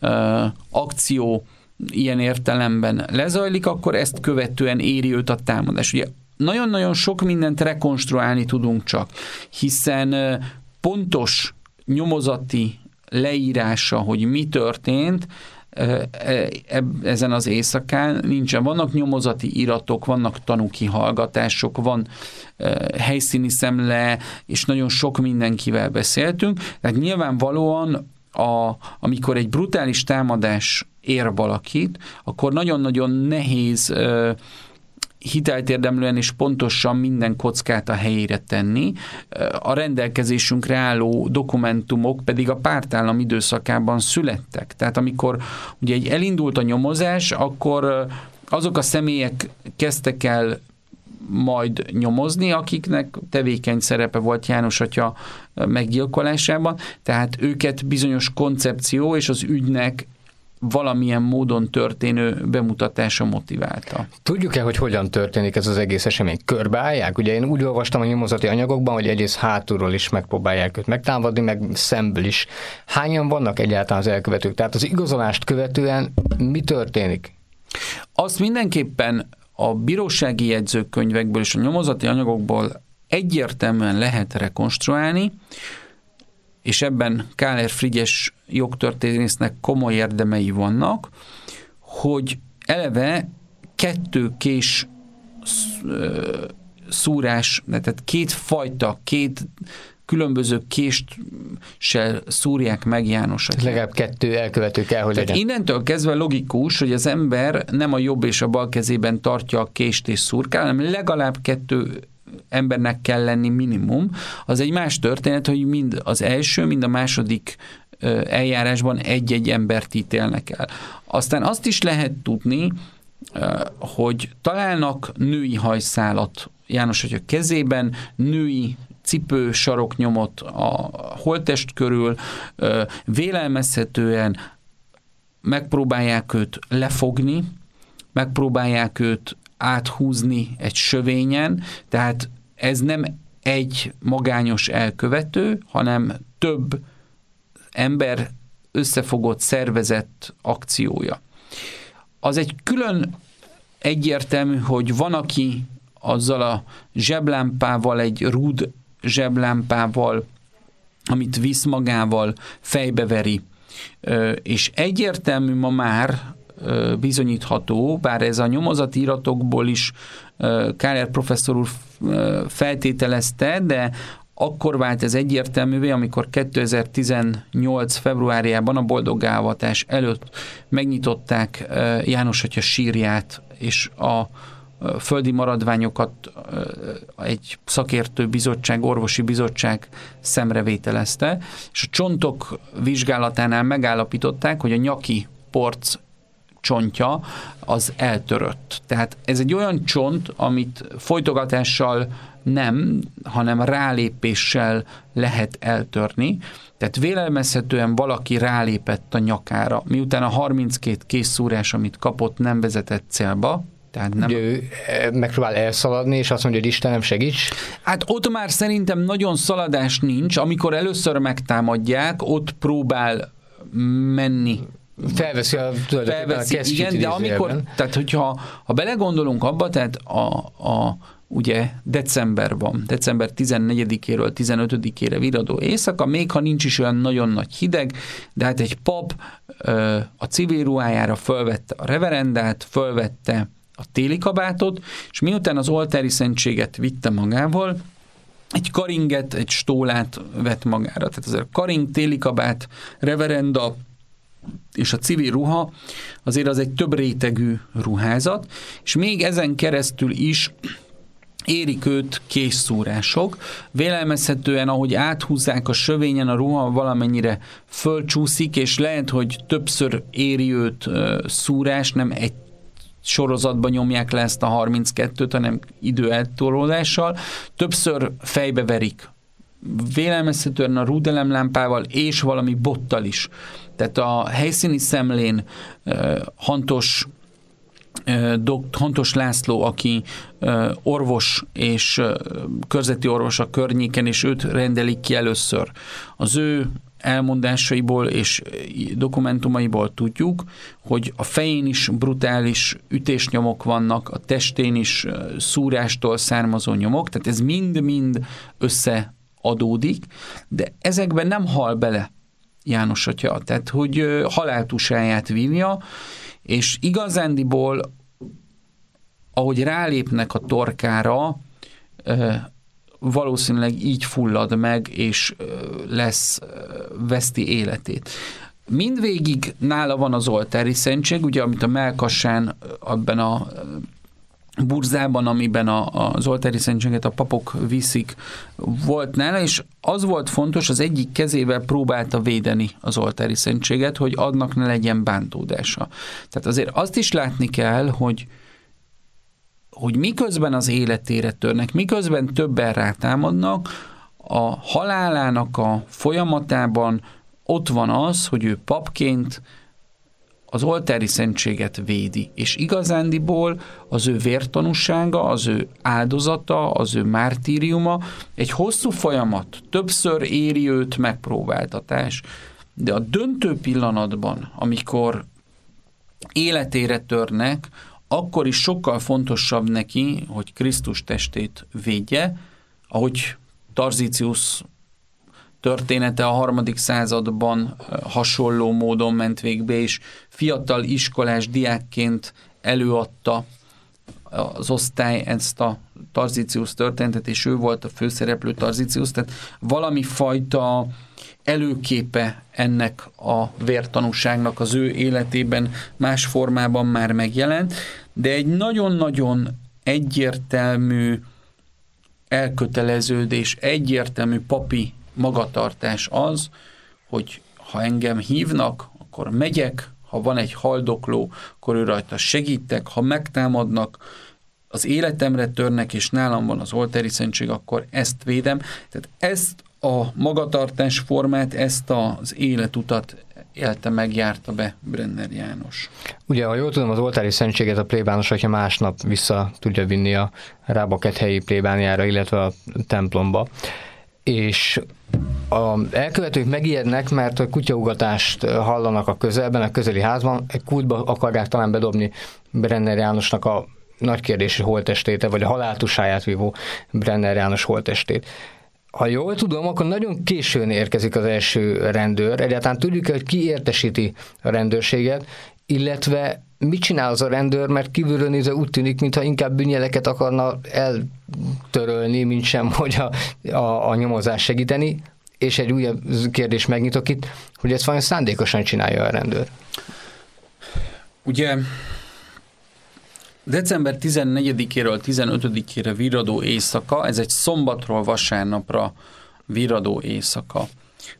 A: ö, akció ilyen értelemben lezajlik, akkor ezt követően éri őt a támadás. Ugye nagyon-nagyon sok mindent rekonstruálni tudunk csak, hiszen pontos nyomozati leírása, hogy mi történt, ezen az éjszakán nincsen. Vannak nyomozati iratok, vannak tanúkihallgatások, van helyszíni szemle, és nagyon sok mindenkivel beszéltünk. Tehát nyilvánvalóan a, amikor egy brutális támadás ér valakit, akkor nagyon-nagyon nehéz hitelt érdemlően és pontosan minden kockát a helyére tenni. A rendelkezésünkre álló dokumentumok pedig a pártállam időszakában születtek. Tehát amikor ugye egy elindult a nyomozás, akkor azok a személyek kezdtek el majd nyomozni, akiknek tevékeny szerepe volt János atya meggyilkolásában, tehát őket bizonyos koncepció és az ügynek valamilyen módon történő bemutatása motiválta.
B: Tudjuk-e, hogy hogyan történik ez az egész esemény? Körbeállják? Ugye én úgy olvastam a nyomozati anyagokban, hogy egész hátulról is megpróbálják őt megtámadni, meg szemből is. Hányan vannak egyáltalán az elkövetők? Tehát az igazolást követően mi történik?
A: Azt mindenképpen a bírósági jegyzőkönyvekből és a nyomozati anyagokból egyértelműen lehet rekonstruálni, és ebben Káler Frigyes jogtörténésznek komoly érdemei vannak, hogy eleve kettő kés szúrás, tehát két fajta, két különböző kést se szúrják meg János.
B: Legalább kettő elkövető kell, hogy
A: Tehát
B: legyen.
A: innentől kezdve logikus, hogy az ember nem a jobb és a bal kezében tartja a kést és szurkál, hanem legalább kettő embernek kell lenni minimum. Az egy más történet, hogy mind az első, mind a második eljárásban egy-egy embert ítélnek el. Aztán azt is lehet tudni, hogy találnak női hajszálat János hogy a kezében, női cipő saroknyomot a holtest körül, vélelmezhetően megpróbálják őt lefogni, megpróbálják őt áthúzni egy sövényen, tehát ez nem egy magányos elkövető, hanem több ember összefogott, szervezett akciója. Az egy külön egyértelmű, hogy van, aki azzal a zseblámpával, egy rúd zseblámpával, amit visz magával, fejbeveri. És egyértelmű ma már bizonyítható, bár ez a nyomozati iratokból is Káler professzor úr feltételezte, de akkor vált ez egyértelművé, amikor 2018. februárjában a boldogávatás előtt megnyitották János Atya sírját, és a földi maradványokat egy szakértő bizottság, orvosi bizottság szemrevételezte, és a csontok vizsgálatánál megállapították, hogy a nyaki porc csontja az eltörött. Tehát ez egy olyan csont, amit folytogatással nem, hanem rálépéssel lehet eltörni. Tehát vélelmezhetően valaki rálépett a nyakára, miután a 32 készszúrás, amit kapott, nem vezetett célba,
B: tehát nem... Ugye ő eh, megpróbál elszaladni, és azt mondja, hogy Istenem segíts.
A: Hát ott már szerintem nagyon szaladás nincs. Amikor először megtámadják, ott próbál menni
B: Felveszi a,
A: felveszi, a igen, de amikor, tehát hogyha ha belegondolunk abba, tehát a, a ugye december van, december 14-éről 15-ére viradó éjszaka, még ha nincs is olyan nagyon nagy hideg, de hát egy pap a civil ruhájára fölvette a reverendát, fölvette a téli kabátot, és miután az oltári szentséget vitte magával, egy karinget, egy stólát vett magára. Tehát az a karing, téli kabát, reverenda, és a civil ruha azért az egy több rétegű ruházat, és még ezen keresztül is érik őt készszúrások. Vélelmezhetően, ahogy áthúzzák a sövényen, a ruha valamennyire fölcsúszik, és lehet, hogy többször éri őt szúrás, nem egy sorozatban nyomják le ezt a 32-t, hanem időeltolódással. Többször fejbe verik vélelmezhetően a rúdelemlámpával és valami bottal is. Tehát a helyszíni szemlén Hantos Dr. Hantos László, aki orvos és körzeti orvos a környéken, és őt rendelik ki először. Az ő elmondásaiból és dokumentumaiból tudjuk, hogy a fején is brutális ütésnyomok vannak, a testén is szúrástól származó nyomok, tehát ez mind-mind összeadódik, de ezekben nem hal bele János atya, tehát hogy haláltusáját vívja, és igazándiból, ahogy rálépnek a torkára, valószínűleg így fullad meg, és lesz, veszti életét. Mindvégig nála van az oltári szentség, ugye, amit a Melkassán, abban a burzában, amiben a, az oltári szentséget a papok viszik, volt nála, és az volt fontos, az egyik kezével próbálta védeni az oltári szentséget, hogy adnak ne legyen bántódása. Tehát azért azt is látni kell, hogy hogy miközben az életére törnek, miközben többen rátámadnak, a halálának a folyamatában ott van az, hogy ő papként az oltári szentséget védi, és igazándiból az ő vértanúsága, az ő áldozata, az ő mártíriuma egy hosszú folyamat, többször éri őt megpróbáltatás, de a döntő pillanatban, amikor életére törnek, akkor is sokkal fontosabb neki, hogy Krisztus testét védje, ahogy Tarzícius története a harmadik században hasonló módon ment végbe, és fiatal iskolás diákként előadta az osztály ezt a Tarzícius történetet, és ő volt a főszereplő Tarzícius, tehát valami fajta előképe ennek a vértanúságnak az ő életében más formában már megjelent, de egy nagyon-nagyon egyértelmű elköteleződés, egyértelmű papi magatartás az, hogy ha engem hívnak, akkor megyek, ha van egy haldokló, akkor ő rajta segítek, ha megtámadnak, az életemre törnek, és nálam van az oltári szentség, akkor ezt védem. Tehát ezt a magatartás formát, ezt az életutat élte meg, járta be Brenner János.
B: Ugye, ha jól tudom, az oltári szentséget a plébános, hogyha másnap vissza tudja vinni a helyi plébániára, illetve a templomba. És a elkövetők megijednek, mert kutyaugatást hallanak a közelben, a közeli házban, egy kútba akarják talán bedobni Brenner Jánosnak a nagy kérdési holtestéte, vagy a haláltusáját vívó Brenner János holtestét. Ha jól tudom, akkor nagyon későn érkezik az első rendőr. Egyáltalán tudjuk, hogy ki értesíti a rendőrséget, illetve mit csinál az a rendőr, mert kívülről nézve úgy tűnik, mintha inkább bűnjeleket akarna eltörölni, mint sem, hogy a, a, a nyomozás segíteni. És egy újabb kérdés megnyitok itt, hogy ezt vajon szándékosan csinálja a rendőr?
A: Ugye December 14-éről 15-ére viradó éjszaka, ez egy szombatról vasárnapra viradó éjszaka.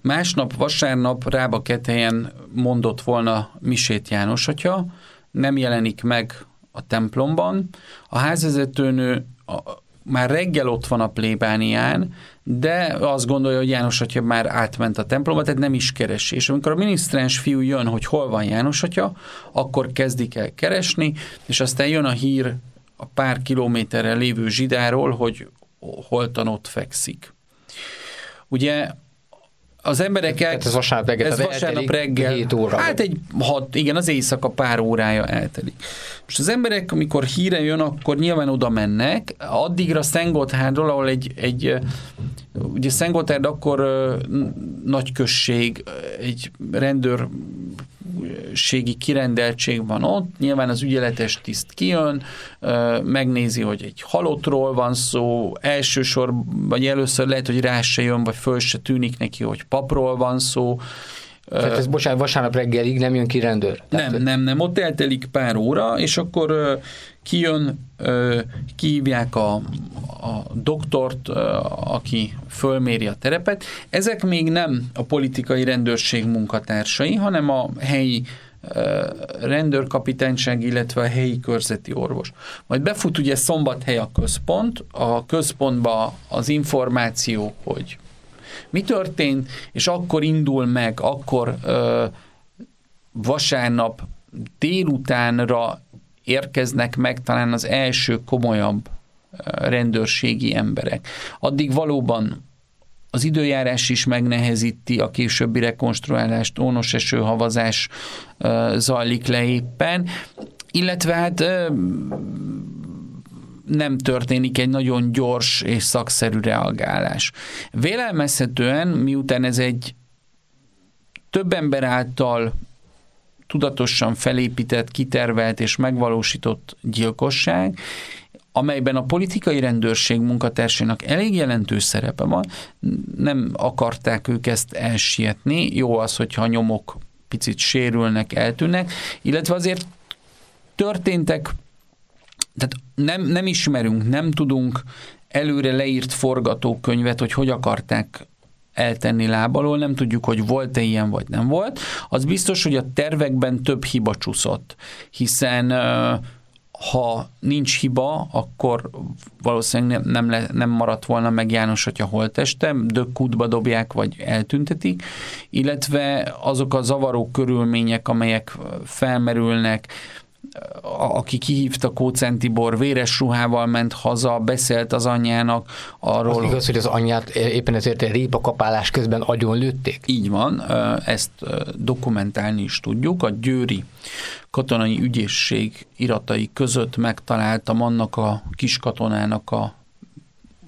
A: Másnap vasárnap Rába Ketelyen mondott volna Misét János atya, nem jelenik meg a templomban. A házvezetőnő a, már reggel ott van a plébánián, de azt gondolja, hogy János atya már átment a templomba, tehát nem is keresi. És amikor a minisztráns fiú jön, hogy hol van János atya, akkor kezdik el keresni, és aztán jön a hír a pár kilométerre lévő zsidáról, hogy holtan ott fekszik. Ugye az emberek... El...
B: ez vasárnap reggel.
A: Ez vasárnap reggel.
B: 7 óra.
A: Hát egy hat, igen, az éjszaka pár órája eltelik. Most az emberek, amikor híre jön, akkor nyilván oda mennek. Addigra Szentgotthárdról, ahol egy, egy ugye Szentgotthárd akkor nagy község, egy rendőr ségi kirendeltség van ott, nyilván az ügyeletes tiszt kijön, megnézi, hogy egy halottról van szó, elsősor, vagy először lehet, hogy rá se jön, vagy föl se tűnik neki, hogy papról van szó,
B: tehát ez bocsánat, vasárnap reggelig nem jön ki rendőr?
A: Tehát, nem, nem, nem, ott eltelik pár óra, és akkor kijön, kihívják a, a doktort, aki fölméri a terepet. Ezek még nem a politikai rendőrség munkatársai, hanem a helyi rendőrkapitányság, illetve a helyi körzeti orvos. Majd befut ugye szombathely a központ, a központba az információ, hogy mi történt, és akkor indul meg, akkor ö, vasárnap délutánra érkeznek meg talán az első komolyabb rendőrségi emberek. Addig valóban az időjárás is megnehezíti a későbbi rekonstruálást, ónos eső, havazás zajlik le éppen, illetve hát nem történik egy nagyon gyors és szakszerű reagálás. Vélelmezhetően, miután ez egy több ember által tudatosan felépített, kitervelt és megvalósított gyilkosság, amelyben a politikai rendőrség munkatársainak elég jelentős szerepe van, nem akarták ők ezt elsietni. Jó az, hogyha a nyomok picit sérülnek, eltűnnek, illetve azért történtek, tehát nem, nem ismerünk, nem tudunk előre leírt forgatókönyvet, hogy hogy akarták eltenni lábalól, nem tudjuk, hogy volt-e ilyen, vagy nem volt. Az biztos, hogy a tervekben több hiba csúszott, hiszen ha nincs hiba, akkor valószínűleg nem, le, nem maradt volna meg János atya holteste, dökkútba dobják, vagy eltüntetik, illetve azok a zavaró körülmények, amelyek felmerülnek, aki kihívta Kócen Tibor, véres ruhával ment haza, beszélt az anyjának arról.
B: Az igaz, hogy az anyját éppen ezért egy répakapálás közben agyon lőtték?
A: Így van, ezt dokumentálni is tudjuk. A Győri katonai ügyészség iratai között megtaláltam annak a kis katonának a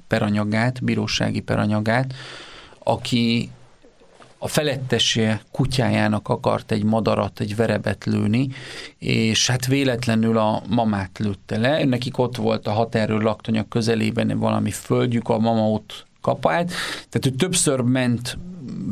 A: peranyagát, bírósági peranyagát, aki a felettese kutyájának akart egy madarat, egy verebet lőni, és hát véletlenül a mamát lőtte le. Nekik ott volt a határőr laktanya közelében valami földjük, a mama ott kapált. Tehát ő többször ment,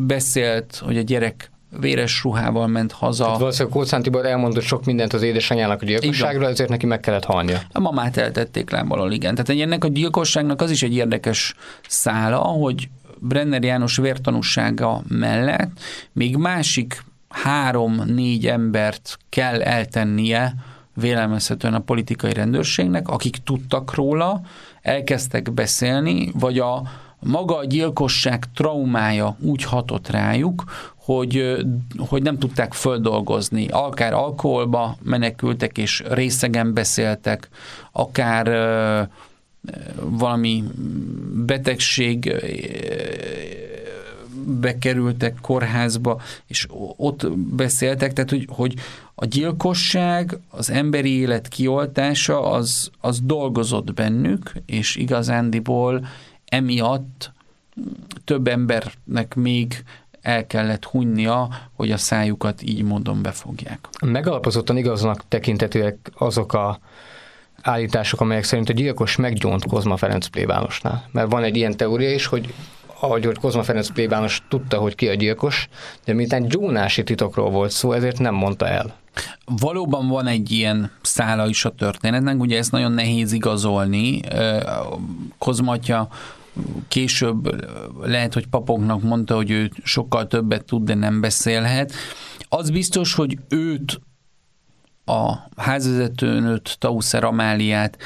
A: beszélt, hogy a gyerek véres ruhával ment haza. Tehát
B: valószínűleg Kócán Tibor elmondott sok mindent az édesanyjának a gyilkosságról, ezért neki meg kellett halnia.
A: A mamát eltették lábalól, igen. Tehát ennek a gyilkosságnak az is egy érdekes szála, hogy Brenner János vértanúsága mellett még másik három-négy embert kell eltennie vélelmezhetően a politikai rendőrségnek, akik tudtak róla, elkezdtek beszélni, vagy a maga a gyilkosság traumája úgy hatott rájuk, hogy, hogy nem tudták földolgozni. Akár alkoholba menekültek és részegen beszéltek, akár valami betegség bekerültek kórházba, és ott beszéltek, tehát hogy, hogy a gyilkosság, az emberi élet kioltása, az, az dolgozott bennük, és igazándiból emiatt több embernek még el kellett hunynia, hogy a szájukat így módon befogják.
B: Megalapozottan igaznak tekintetőek azok a állítások, amelyek szerint a gyilkos meggyónt Kozma Ferenc plébánosnál. Mert van egy ilyen teória is, hogy ahogy hogy Kozma Ferenc plébános tudta, hogy ki a gyilkos, de miután gyónási titokról volt szó, ezért nem mondta el.
A: Valóban van egy ilyen szála is a történetnek, ugye ezt nagyon nehéz igazolni. Kozmatja később lehet, hogy papoknak mondta, hogy ő sokkal többet tud, de nem beszélhet. Az biztos, hogy őt a házvezetőnőt, Tauszer Amáliát,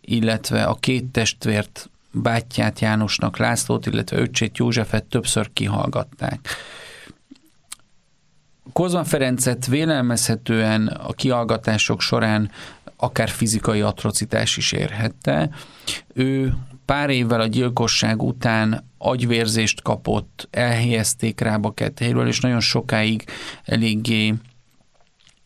A: illetve a két testvért, bátyját Jánosnak Lászlót, illetve öcsét Józsefet többször kihallgatták. Kozma Ferencet vélelmezhetően a kihallgatások során akár fizikai atrocitás is érhette. Ő pár évvel a gyilkosság után agyvérzést kapott, elhelyezték rá helyről, és nagyon sokáig eléggé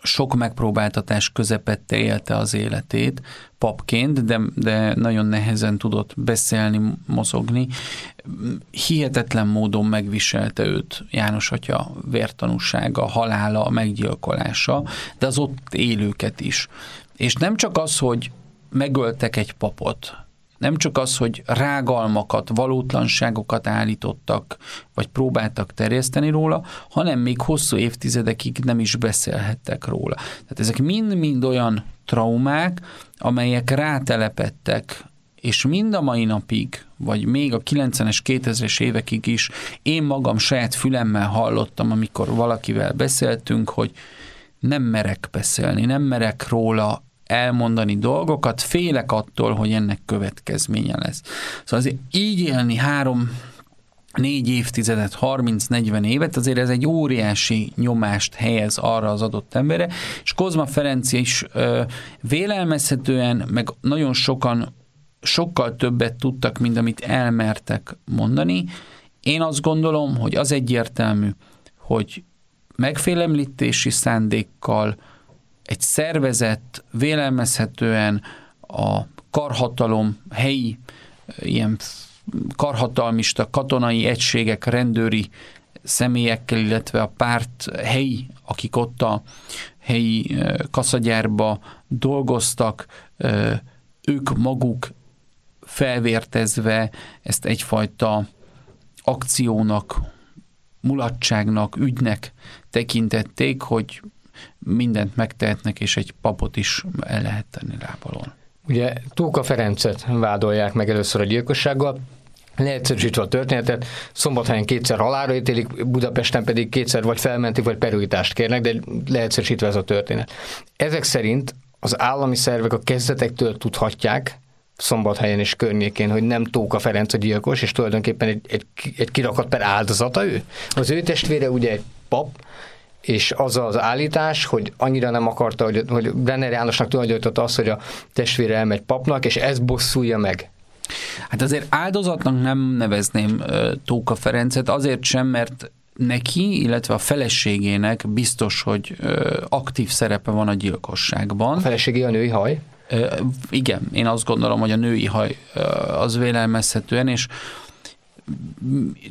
A: sok megpróbáltatás közepette élte az életét papként, de, de nagyon nehezen tudott beszélni, mozogni. Hihetetlen módon megviselte őt János atya vértanúsága, halála, meggyilkolása, de az ott élőket is. És nem csak az, hogy megöltek egy papot, nem csak az, hogy rágalmakat, valótlanságokat állítottak, vagy próbáltak terjeszteni róla, hanem még hosszú évtizedekig nem is beszélhettek róla. Tehát ezek mind-mind olyan traumák, amelyek rátelepettek és mind a mai napig, vagy még a 90-es, 2000-es évekig is én magam saját fülemmel hallottam, amikor valakivel beszéltünk, hogy nem merek beszélni, nem merek róla elmondani dolgokat, félek attól, hogy ennek következménye lesz. Szóval azért így élni három négy évtizedet, 30-40 évet, azért ez egy óriási nyomást helyez arra az adott emberre, és Kozma Ferenc is ö, vélelmezhetően, meg nagyon sokan sokkal többet tudtak, mint amit elmertek mondani. Én azt gondolom, hogy az egyértelmű, hogy megfélemlítési szándékkal egy szervezet vélelmezhetően a karhatalom helyi ilyen karhatalmista katonai egységek, rendőri személyekkel, illetve a párt helyi, akik ott a helyi kaszagyárba dolgoztak, ők maguk felvértezve ezt egyfajta akciónak, mulatságnak, ügynek tekintették, hogy mindent megtehetnek, és egy papot is el lehet tenni lábalon.
B: Ugye Tóka Ferencet vádolják meg először a gyilkossággal, leegyszerűsítve a történetet, Szombathelyen kétszer halára ítélik, Budapesten pedig kétszer vagy felmentik, vagy perújítást kérnek, de leegyszerűsítve ez a történet. Ezek szerint az állami szervek a kezdetektől tudhatják, Szombathelyen és környékén, hogy nem Tóka Ferenc a gyilkos, és tulajdonképpen egy, egy, egy kirakat per áldozata ő. Az ő testvére ugye egy pap, és az az állítás, hogy annyira nem akarta, hogy, hogy Brenner Jánosnak tulajdonította azt, hogy a testvére elmegy papnak, és ez bosszulja meg.
A: Hát azért áldozatnak nem nevezném Tóka Ferencet, azért sem, mert neki, illetve a feleségének biztos, hogy aktív szerepe van a gyilkosságban. A
B: feleségé a női haj?
A: Igen, én azt gondolom, hogy a női haj az vélelmezhetően, és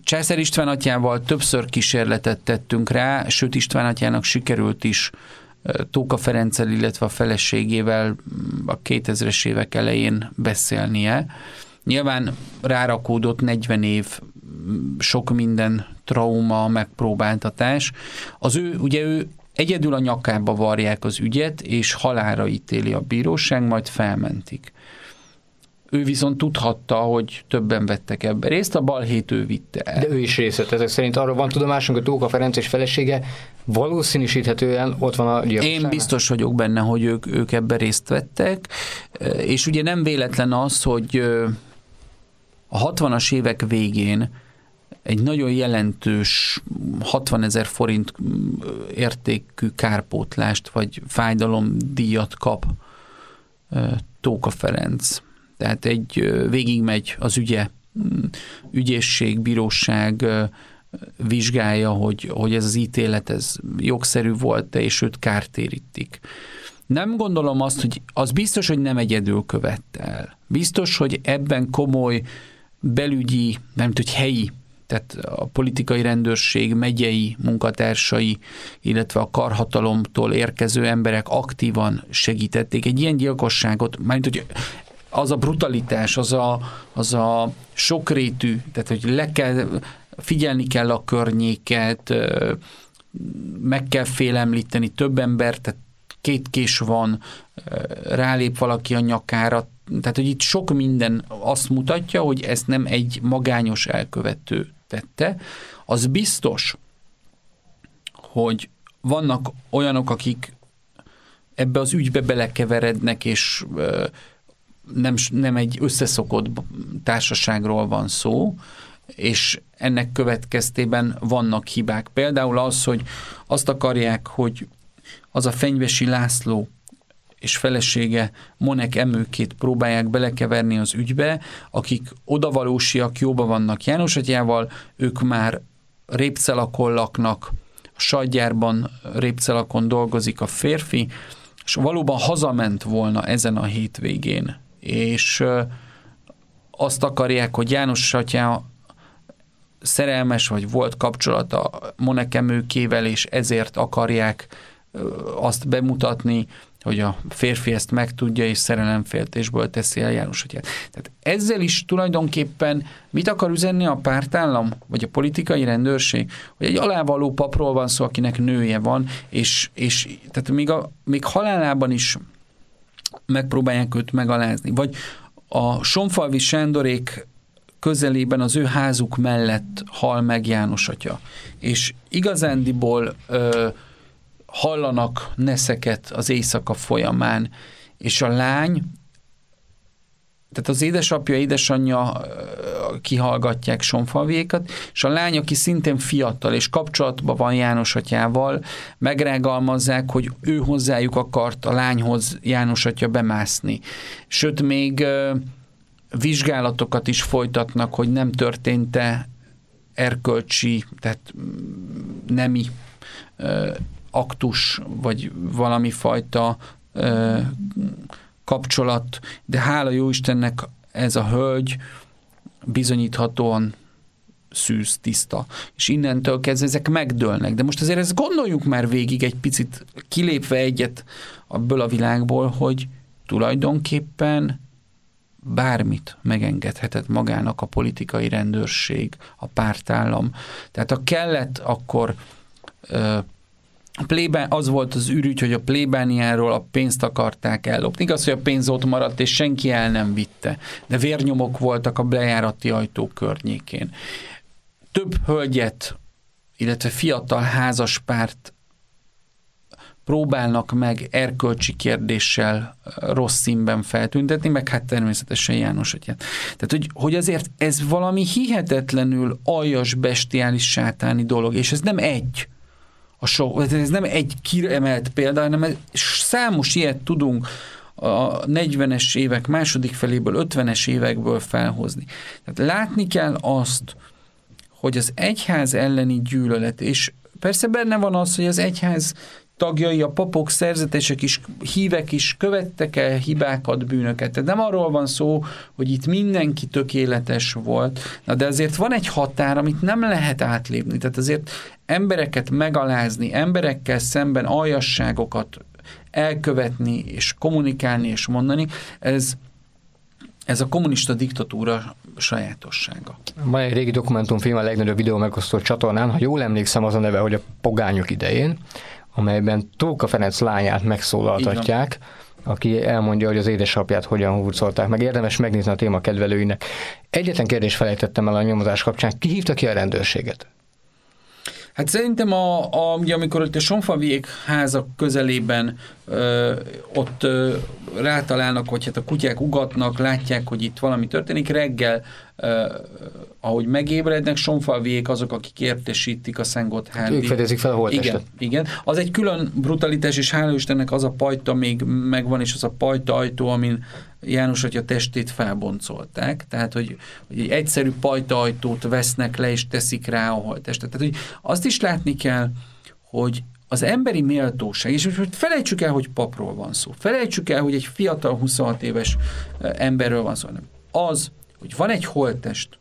A: Császár István atyával többször kísérletet tettünk rá, sőt István atyának sikerült is Tóka Ferenccel, illetve a feleségével a 2000-es évek elején beszélnie. Nyilván rárakódott 40 év sok minden trauma, megpróbáltatás. Az ő, ugye ő egyedül a nyakába varják az ügyet, és halára ítéli a bíróság, majd felmentik. Ő viszont tudhatta, hogy többen vettek ebbe részt, a balhét ő vitte el.
B: De ő is részt vett. Ezek szerint arról van tudomásunk, hogy Tóka Ferenc és felesége valószínűsíthetően ott van a gyilkosság.
A: Én biztos vagyok benne, hogy ők, ők ebbe részt vettek, és ugye nem véletlen az, hogy a 60-as évek végén egy nagyon jelentős 60 ezer forint értékű kárpótlást vagy fájdalomdíjat kap Tóka Ferenc tehát egy végigmegy az ügye, mm, ügyészség, bíróság vizsgálja, hogy, hogy ez az ítélet ez jogszerű volt de és őt kártérítik. Nem gondolom azt, hogy az biztos, hogy nem egyedül követte el. Biztos, hogy ebben komoly belügyi, nem tudom, hogy helyi, tehát a politikai rendőrség megyei munkatársai, illetve a karhatalomtól érkező emberek aktívan segítették. Egy ilyen gyilkosságot, mert hogy az a brutalitás, az a, az a sokrétű, tehát hogy le kell, figyelni kell a környéket, meg kell félemlíteni több embert, tehát két kés van, rálép valaki a nyakára, tehát hogy itt sok minden azt mutatja, hogy ezt nem egy magányos elkövető tette. Az biztos, hogy vannak olyanok, akik ebbe az ügybe belekeverednek, és nem, nem egy összeszokott társaságról van szó, és ennek következtében vannak hibák. Például az, hogy azt akarják, hogy az a Fenyvesi László és felesége Monek emőkét próbálják belekeverni az ügybe, akik odavalósiak, jóba vannak János atyával, ők már répcelakon laknak, a sajtgyárban répcelakon dolgozik a férfi, és valóban hazament volna ezen a hétvégén, és azt akarják, hogy János atyá szerelmes, vagy volt kapcsolata Monekemőkével, és ezért akarják azt bemutatni, hogy a férfi ezt megtudja, és szerelemféltésből teszi el János atyát. Tehát ezzel is tulajdonképpen mit akar üzenni a pártállam, vagy a politikai rendőrség? Hogy egy alávaló papról van szó, akinek nője van, és, és tehát még, a, még halálában is megpróbálják őt megalázni. Vagy a Sonfalvi Sándorék közelében az ő házuk mellett hal meg János atya. És igazándiból ö, hallanak neszeket az éjszaka folyamán, és a lány, tehát az édesapja, édesanyja kihallgatják Sonfalviékat, és a lány, aki szintén fiatal és kapcsolatban van János atyával, megrágalmazzák, hogy ő hozzájuk akart a lányhoz János atya bemászni. Sőt, még vizsgálatokat is folytatnak, hogy nem történt-e erkölcsi, tehát nemi aktus, vagy valami fajta kapcsolat, de hála jó Istennek ez a hölgy bizonyíthatóan szűz, tiszta. És innentől kezdve ezek megdőlnek. De most azért ezt gondoljuk már végig egy picit, kilépve egyet abból a világból, hogy tulajdonképpen bármit megengedhetett magának a politikai rendőrség, a pártállam. Tehát a kellett akkor ö, a plébán, az volt az ürügy, hogy a plébániáról a pénzt akarták ellopni. Igaz, hogy a pénz ott maradt, és senki el nem vitte. De vérnyomok voltak a bejárati ajtó környékén. Több hölgyet, illetve fiatal házaspárt próbálnak meg erkölcsi kérdéssel rossz színben feltüntetni, meg hát természetesen János atyát. Tehát, hogy, hogy azért ez valami hihetetlenül aljas, bestiális, sátáni dolog, és ez nem egy a show. Ez nem egy kiemelt példa, hanem számos ilyet tudunk a 40-es évek második feléből, 50-es évekből felhozni. Tehát látni kell azt, hogy az egyház elleni gyűlölet, és persze benne van az, hogy az egyház tagjai, a papok, szerzetesek is, hívek is követtek el hibákat, bűnöket. Tehát nem arról van szó, hogy itt mindenki tökéletes volt, na de azért van egy határ, amit nem lehet átlépni. Tehát azért embereket megalázni, emberekkel szemben aljasságokat elkövetni, és kommunikálni, és mondani, ez, ez a kommunista diktatúra sajátossága.
B: Van egy régi dokumentumfilm a legnagyobb videó megosztó csatornán, ha jól emlékszem, az a neve, hogy a pogányok idején, amelyben Tóka Ferenc lányát megszólaltatják, aki elmondja, hogy az édesapját hogyan hurcolták meg. Érdemes megnézni a téma kedvelőinek. Egyetlen kérdés felejtettem el a nyomozás kapcsán. Ki hívta ki a rendőrséget?
A: Hát szerintem, a, a, ugye, amikor ott a Sonfaviék házak közelében ö, ott ö, rátalálnak, hogy hát a kutyák ugatnak, látják, hogy itt valami történik, reggel, ö, ahogy megébrednek, Sonfaviék azok, akik értesítik a Szentgotthárdi.
B: Ők fedezik fel a holttestet.
A: Igen, igen. Az egy külön brutalitás, és hála Istennek az a pajta még megvan, és az a pajta ajtó, amin János atya testét felboncolták, tehát hogy, hogy egy egyszerű pajtaajtót vesznek le és teszik rá a holttestet. Tehát hogy azt is látni kell, hogy az emberi méltóság, és hogy felejtsük el, hogy papról van szó, felejtsük el, hogy egy fiatal 26 éves emberről van szó, hanem az, hogy van egy holttest,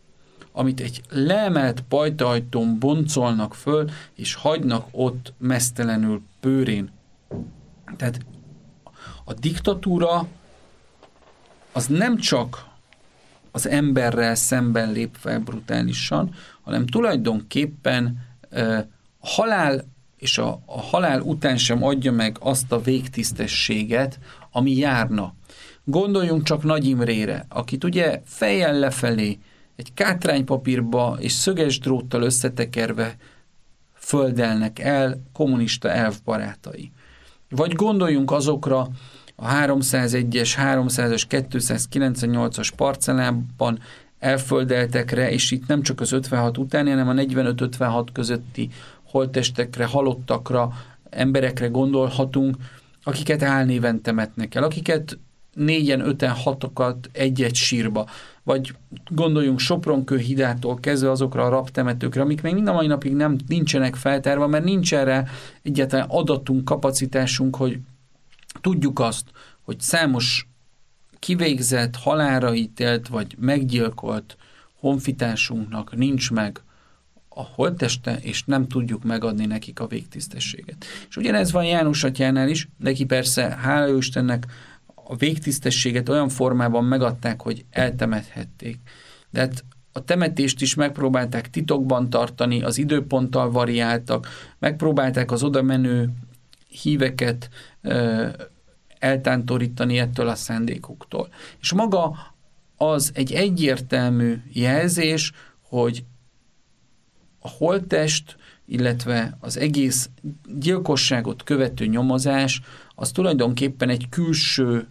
A: amit egy leemelt pajtaajtón boncolnak föl, és hagynak ott mesztelenül pőrén. Tehát a diktatúra az nem csak az emberrel szemben lép fel brutálisan, hanem tulajdonképpen a halál és a, a halál után sem adja meg azt a végtisztességet, ami járna. Gondoljunk csak Nagy Imrére, akit ugye fejjel lefelé egy kátránypapírba és szöges dróttal összetekerve földelnek el kommunista elvbarátai. Vagy gondoljunk azokra a 301-es, 300-as, 298-as parcellában elföldeltekre, és itt nem csak az 56 utáni, hanem a 45-56 közötti holttestekre, halottakra, emberekre gondolhatunk, akiket álnéven temetnek el, akiket négyen, öten, hatokat egy-egy sírba. Vagy gondoljunk Sopronkő hidától kezdve azokra a raptemetőkre, amik még mind a mai napig nem nincsenek feltárva, mert nincs erre egyáltalán adatunk, kapacitásunk, hogy tudjuk azt, hogy számos kivégzett, halára ítélt vagy meggyilkolt honfitársunknak nincs meg a holtteste, és nem tudjuk megadni nekik a végtisztességet. És ugyanez van János atyánál is, neki persze, hála Istennek, a végtisztességet olyan formában megadták, hogy eltemethették. De hát a temetést is megpróbálták titokban tartani, az időponttal variáltak, megpróbálták az oda menő híveket ö, eltántorítani ettől a szándékuktól. És maga az egy egyértelmű jelzés, hogy a holttest, illetve az egész gyilkosságot követő nyomozás, az tulajdonképpen egy külső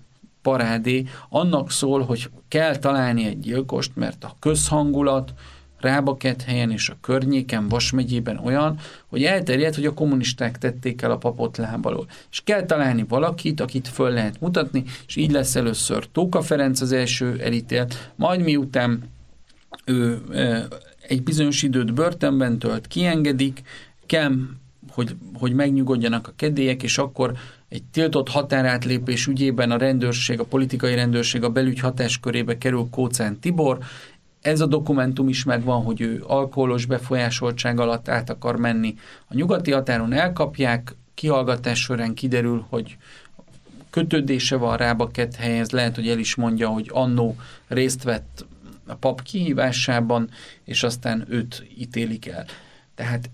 A: parádé, annak szól, hogy kell találni egy gyilkost, mert a közhangulat helyen és a környéken, Vas megyében olyan, hogy elterjedt, hogy a kommunisták tették el a papot lábalól. És kell találni valakit, akit föl lehet mutatni, és így lesz először Tóka Ferenc az első elítélt, majd miután ő egy bizonyos időt börtönben tölt, kiengedik, kell, hogy, hogy megnyugodjanak a kedélyek, és akkor egy tiltott határátlépés ügyében a rendőrség, a politikai rendőrség a belügy hatáskörébe kerül Kócán Tibor. Ez a dokumentum is megvan, hogy ő alkoholos befolyásoltság alatt át akar menni. A nyugati határon elkapják, kihallgatás során kiderül, hogy kötődése van Rába helyez, lehet, hogy el is mondja, hogy annó részt vett a pap kihívásában, és aztán őt ítélik el. Tehát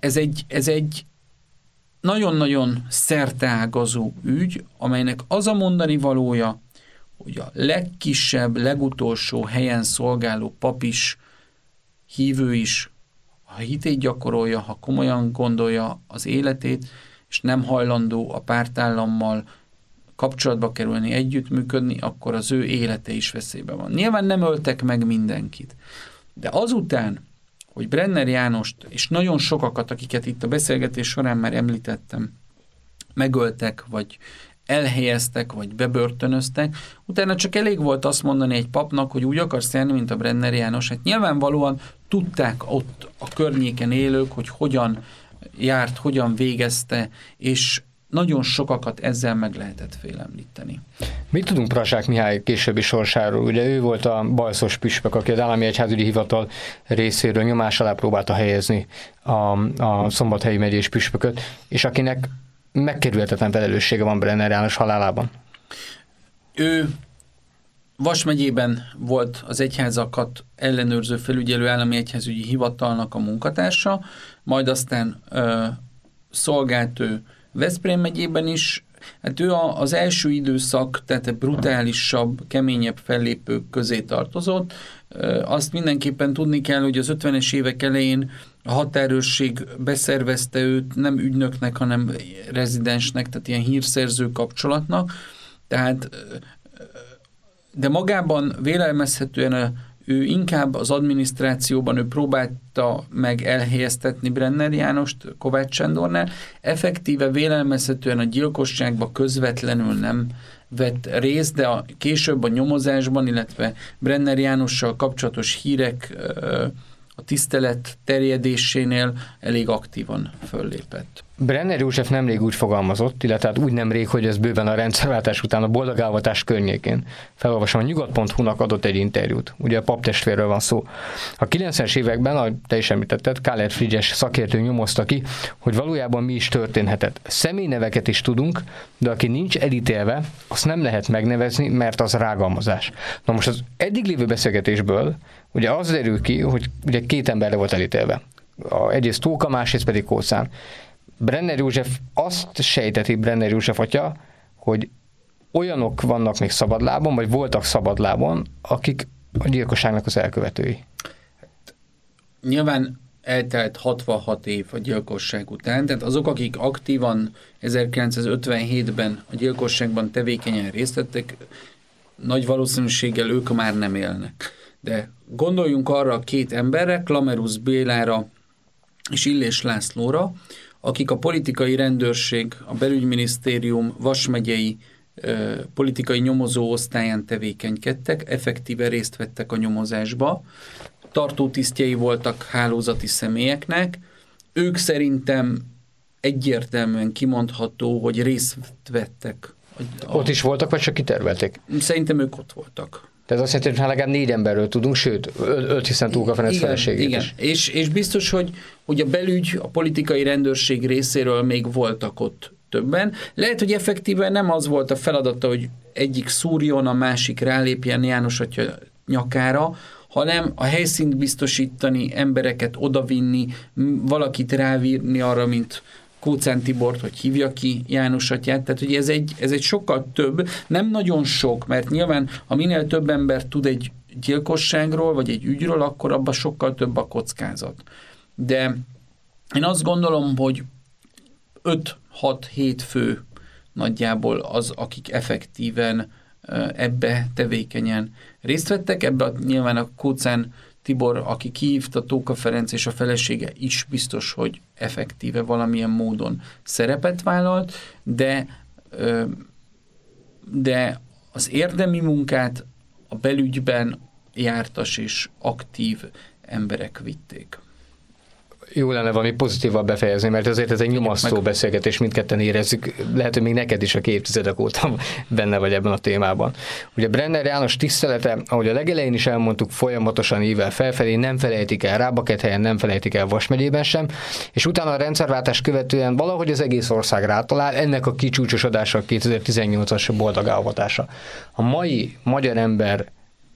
A: ez egy, ez egy nagyon-nagyon szerteágazó ügy, amelynek az a mondani valója, hogy a legkisebb, legutolsó helyen szolgáló pap is, hívő is, ha hitét gyakorolja, ha komolyan gondolja az életét, és nem hajlandó a pártállammal kapcsolatba kerülni, együttműködni, akkor az ő élete is veszélyben van. Nyilván nem öltek meg mindenkit, de azután, hogy Brenner Jánost és nagyon sokakat, akiket itt a beszélgetés során már említettem, megöltek, vagy elhelyeztek, vagy bebörtönöztek, utána csak elég volt azt mondani egy papnak, hogy úgy akarsz élni, mint a Brenner János. Hát nyilvánvalóan tudták ott a környéken élők, hogy hogyan járt, hogyan végezte, és nagyon sokakat ezzel meg lehetett félemlíteni.
B: Mit tudunk Prasák Mihály későbbi sorsáról? Ugye ő volt a bajszos püspök, aki az állami egyházügyi hivatal részéről nyomás alá próbálta helyezni a, a szombathelyi megyés püspököt, és akinek megkerülhetetlen felelőssége van Brenner János halálában.
A: Ő Vas megyében volt az egyházakat ellenőrző felügyelő állami egyházügyi hivatalnak a munkatársa, majd aztán ö, szolgált ő Veszprém megyében is, hát ő az első időszak, tehát a brutálisabb, keményebb fellépők közé tartozott. Azt mindenképpen tudni kell, hogy az 50-es évek elején a határőrség beszervezte őt nem ügynöknek, hanem rezidensnek, tehát ilyen hírszerző kapcsolatnak. Tehát, de magában vélelmezhetően a ő inkább az adminisztrációban ő próbálta meg elhelyeztetni Brenner Jánost Kovács Sándornál, effektíve vélelmezhetően a gyilkosságba közvetlenül nem vett részt, de a, később a nyomozásban, illetve Brenner Jánossal kapcsolatos hírek a tisztelet terjedésénél elég aktívan föllépett.
B: Brenner József nemrég úgy fogalmazott, illetve hát úgy nemrég, hogy ez bőven a rendszerváltás után a boldogávatás környékén. Felolvasom, a nyugat.hu-nak adott egy interjút. Ugye a paptestvérről van szó. A 90-es években, ahogy te is említetted, Káler Frigyes szakértő nyomozta ki, hogy valójában mi is történhetett. Személyneveket is tudunk, de aki nincs elítélve, azt nem lehet megnevezni, mert az rágalmazás. Na most az eddig lévő beszélgetésből ugye az derül ki, hogy ugye két emberre volt elítélve. A, egyrészt Tóka, másrészt pedig Kószán. Brenner József azt sejteti Brenner József atya, hogy olyanok vannak még szabadlábon, vagy voltak szabadlábon, akik a gyilkosságnak az elkövetői.
A: Nyilván eltelt 66 év a gyilkosság után, tehát azok, akik aktívan 1957-ben a gyilkosságban tevékenyen részt vettek, nagy valószínűséggel ők már nem élnek. De gondoljunk arra a két emberre, Klamerus Bélára és Illés Lászlóra, akik a politikai rendőrség, a belügyminisztérium vasmegyei politikai nyomozó osztályán tevékenykedtek, effektíve részt vettek a nyomozásba, tartótisztjei voltak hálózati személyeknek, ők szerintem egyértelműen kimondható, hogy részt vettek.
B: A, ott is voltak, vagy csak kitervelték?
A: Szerintem ők ott voltak.
B: Tehát azt jelenti, hogy legalább négy emberről tudunk, sőt, öt hiszen túl a Ferenc feleségét
A: igen.
B: is.
A: És, és biztos, hogy, hogy a belügy, a politikai rendőrség részéről még voltak ott többen. Lehet, hogy effektíven nem az volt a feladata, hogy egyik szúrjon, a másik rálépjen János atya nyakára, hanem a helyszínt biztosítani, embereket odavinni, valakit rávírni arra, mint Kócán Tibort, hogy hívja ki János atyát, tehát hogy ez egy, ez egy sokkal több, nem nagyon sok, mert nyilván, ha minél több ember tud egy gyilkosságról, vagy egy ügyről, akkor abban sokkal több a kockázat. De én azt gondolom, hogy 5-6-7 fő nagyjából az, akik effektíven ebbe tevékenyen részt vettek. Ebbe nyilván a Kócán Tibor, aki kihívta Tóka Ferenc és a felesége is biztos, hogy effektíve valamilyen módon szerepet vállalt, de, de az érdemi munkát a belügyben jártas és aktív emberek vitték
B: jó lenne valami pozitívabb befejezni, mert azért ez egy nyomasztó meg... beszélgetés, mindketten érezzük, lehet, hogy még neked is a évtizedek óta benne vagy ebben a témában. Ugye Brenner János tisztelete, ahogy a legelején is elmondtuk, folyamatosan ível felfelé, nem felejtik el helyen, nem felejtik el Vas megyében sem, és utána a rendszerváltás követően valahogy az egész ország rátalál, ennek a kicsúcsosodása a 2018-as boldog A mai magyar ember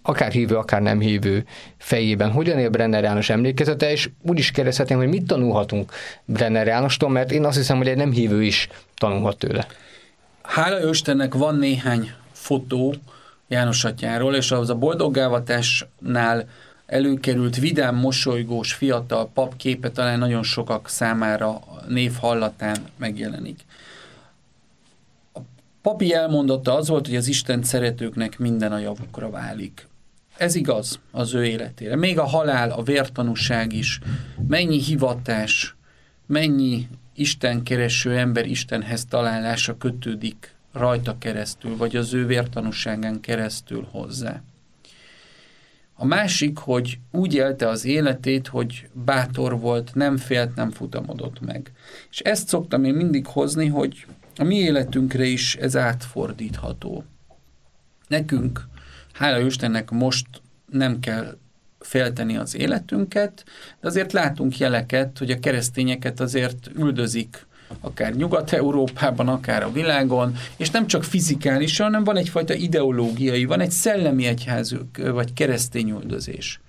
B: akár hívő, akár nem hívő fejében hogyan él Brenner János emlékezete, és úgy is kérdezhetném, hogy mit tanulhatunk Brenner Jánostól, mert én azt hiszem, hogy egy nem hívő is tanulhat tőle.
A: Hála Istennek van néhány fotó János atyáról, és az a boldoggávatásnál előkerült vidám, mosolygós, fiatal pap képe talán nagyon sokak számára név hallatán megjelenik. Papi elmondata az volt, hogy az Isten szeretőknek minden a javukra válik. Ez igaz az ő életére. Még a halál, a vértanúság is. Mennyi hivatás, mennyi Isten kereső ember Istenhez találása kötődik rajta keresztül, vagy az ő vértanúságán keresztül hozzá. A másik, hogy úgy élte az életét, hogy bátor volt, nem félt, nem futamodott meg. És ezt szoktam én mindig hozni, hogy a mi életünkre is ez átfordítható. Nekünk hála Istennek most nem kell félteni az életünket, de azért látunk jeleket, hogy a keresztényeket azért üldözik akár Nyugat-Európában, akár a világon, és nem csak fizikálisan, hanem van egyfajta ideológiai, van egy szellemi egyházuk, vagy keresztény üldözés.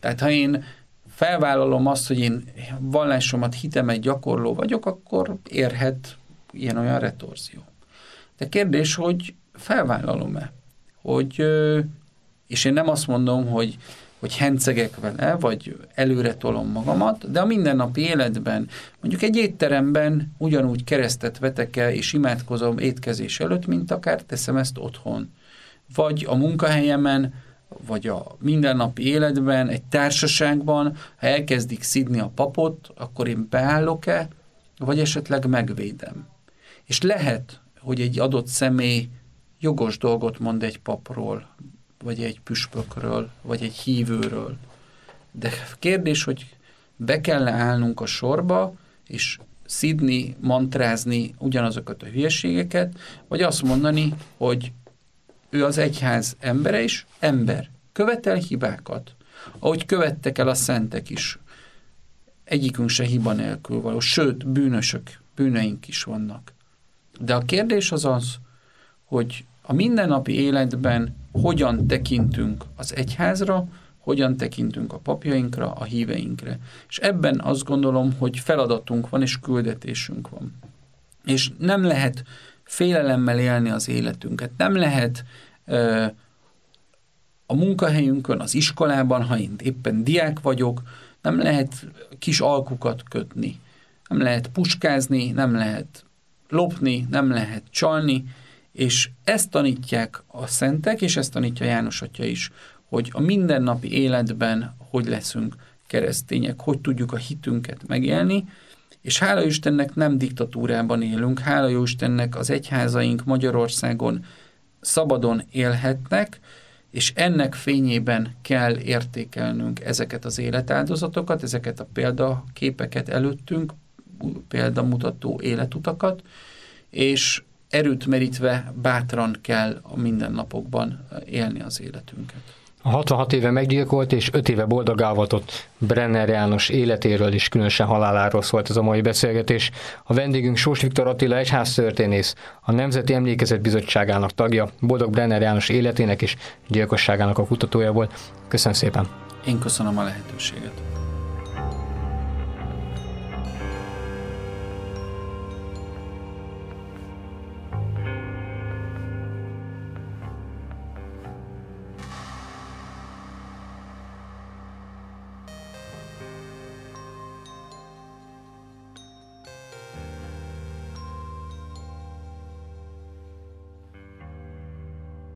A: Tehát ha én felvállalom azt, hogy én vallásomat, hitemet gyakorló vagyok, akkor érhet ilyen-olyan retorzió. De kérdés, hogy felvállalom-e? Hogy, és én nem azt mondom, hogy, hogy hencegek vele, vagy előre tolom magamat, de a mindennapi életben, mondjuk egy étteremben ugyanúgy keresztet vetek el, és imádkozom étkezés előtt, mint akár teszem ezt otthon. Vagy a munkahelyemen, vagy a mindennapi életben, egy társaságban, ha elkezdik szidni a papot, akkor én beállok-e, vagy esetleg megvédem. És lehet, hogy egy adott személy jogos dolgot mond egy papról, vagy egy püspökről, vagy egy hívőről. De kérdés, hogy be kell állnunk a sorba, és szidni, mantrázni ugyanazokat a hülyeségeket, vagy azt mondani, hogy ő az egyház embere is, ember. Követel hibákat, ahogy követtek el a szentek is. Egyikünk se hiba nélkül való, sőt, bűnösök, bűneink is vannak. De a kérdés az az, hogy a mindennapi életben hogyan tekintünk az egyházra, hogyan tekintünk a papjainkra, a híveinkre. És ebben azt gondolom, hogy feladatunk van, és küldetésünk van. És nem lehet félelemmel élni az életünket. Nem lehet a munkahelyünkön, az iskolában, ha én éppen diák vagyok, Nem lehet kis alkukat kötni, nem lehet puskázni, nem lehet lopni, nem lehet csalni, és ezt tanítják a szentek, és ezt tanítja János Atya is, hogy a mindennapi életben hogy leszünk keresztények, hogy tudjuk a hitünket megélni, és hála Istennek nem diktatúrában élünk, hála Istennek az egyházaink Magyarországon szabadon élhetnek, és ennek fényében kell értékelnünk ezeket az életáldozatokat, ezeket a példaképeket előttünk, példamutató életutakat, és erőt merítve bátran kell a mindennapokban élni az életünket.
B: A 66 éve meggyilkolt és 5 éve boldogálvatott Brenner János életéről és különösen haláláról szólt ez a mai beszélgetés. A vendégünk Sós Viktor Attila egyháztörténész, a Nemzeti Emlékezet Bizottságának tagja, Boldog Brenner János életének és gyilkosságának a kutatója volt. Köszönöm szépen!
A: Én köszönöm a lehetőséget.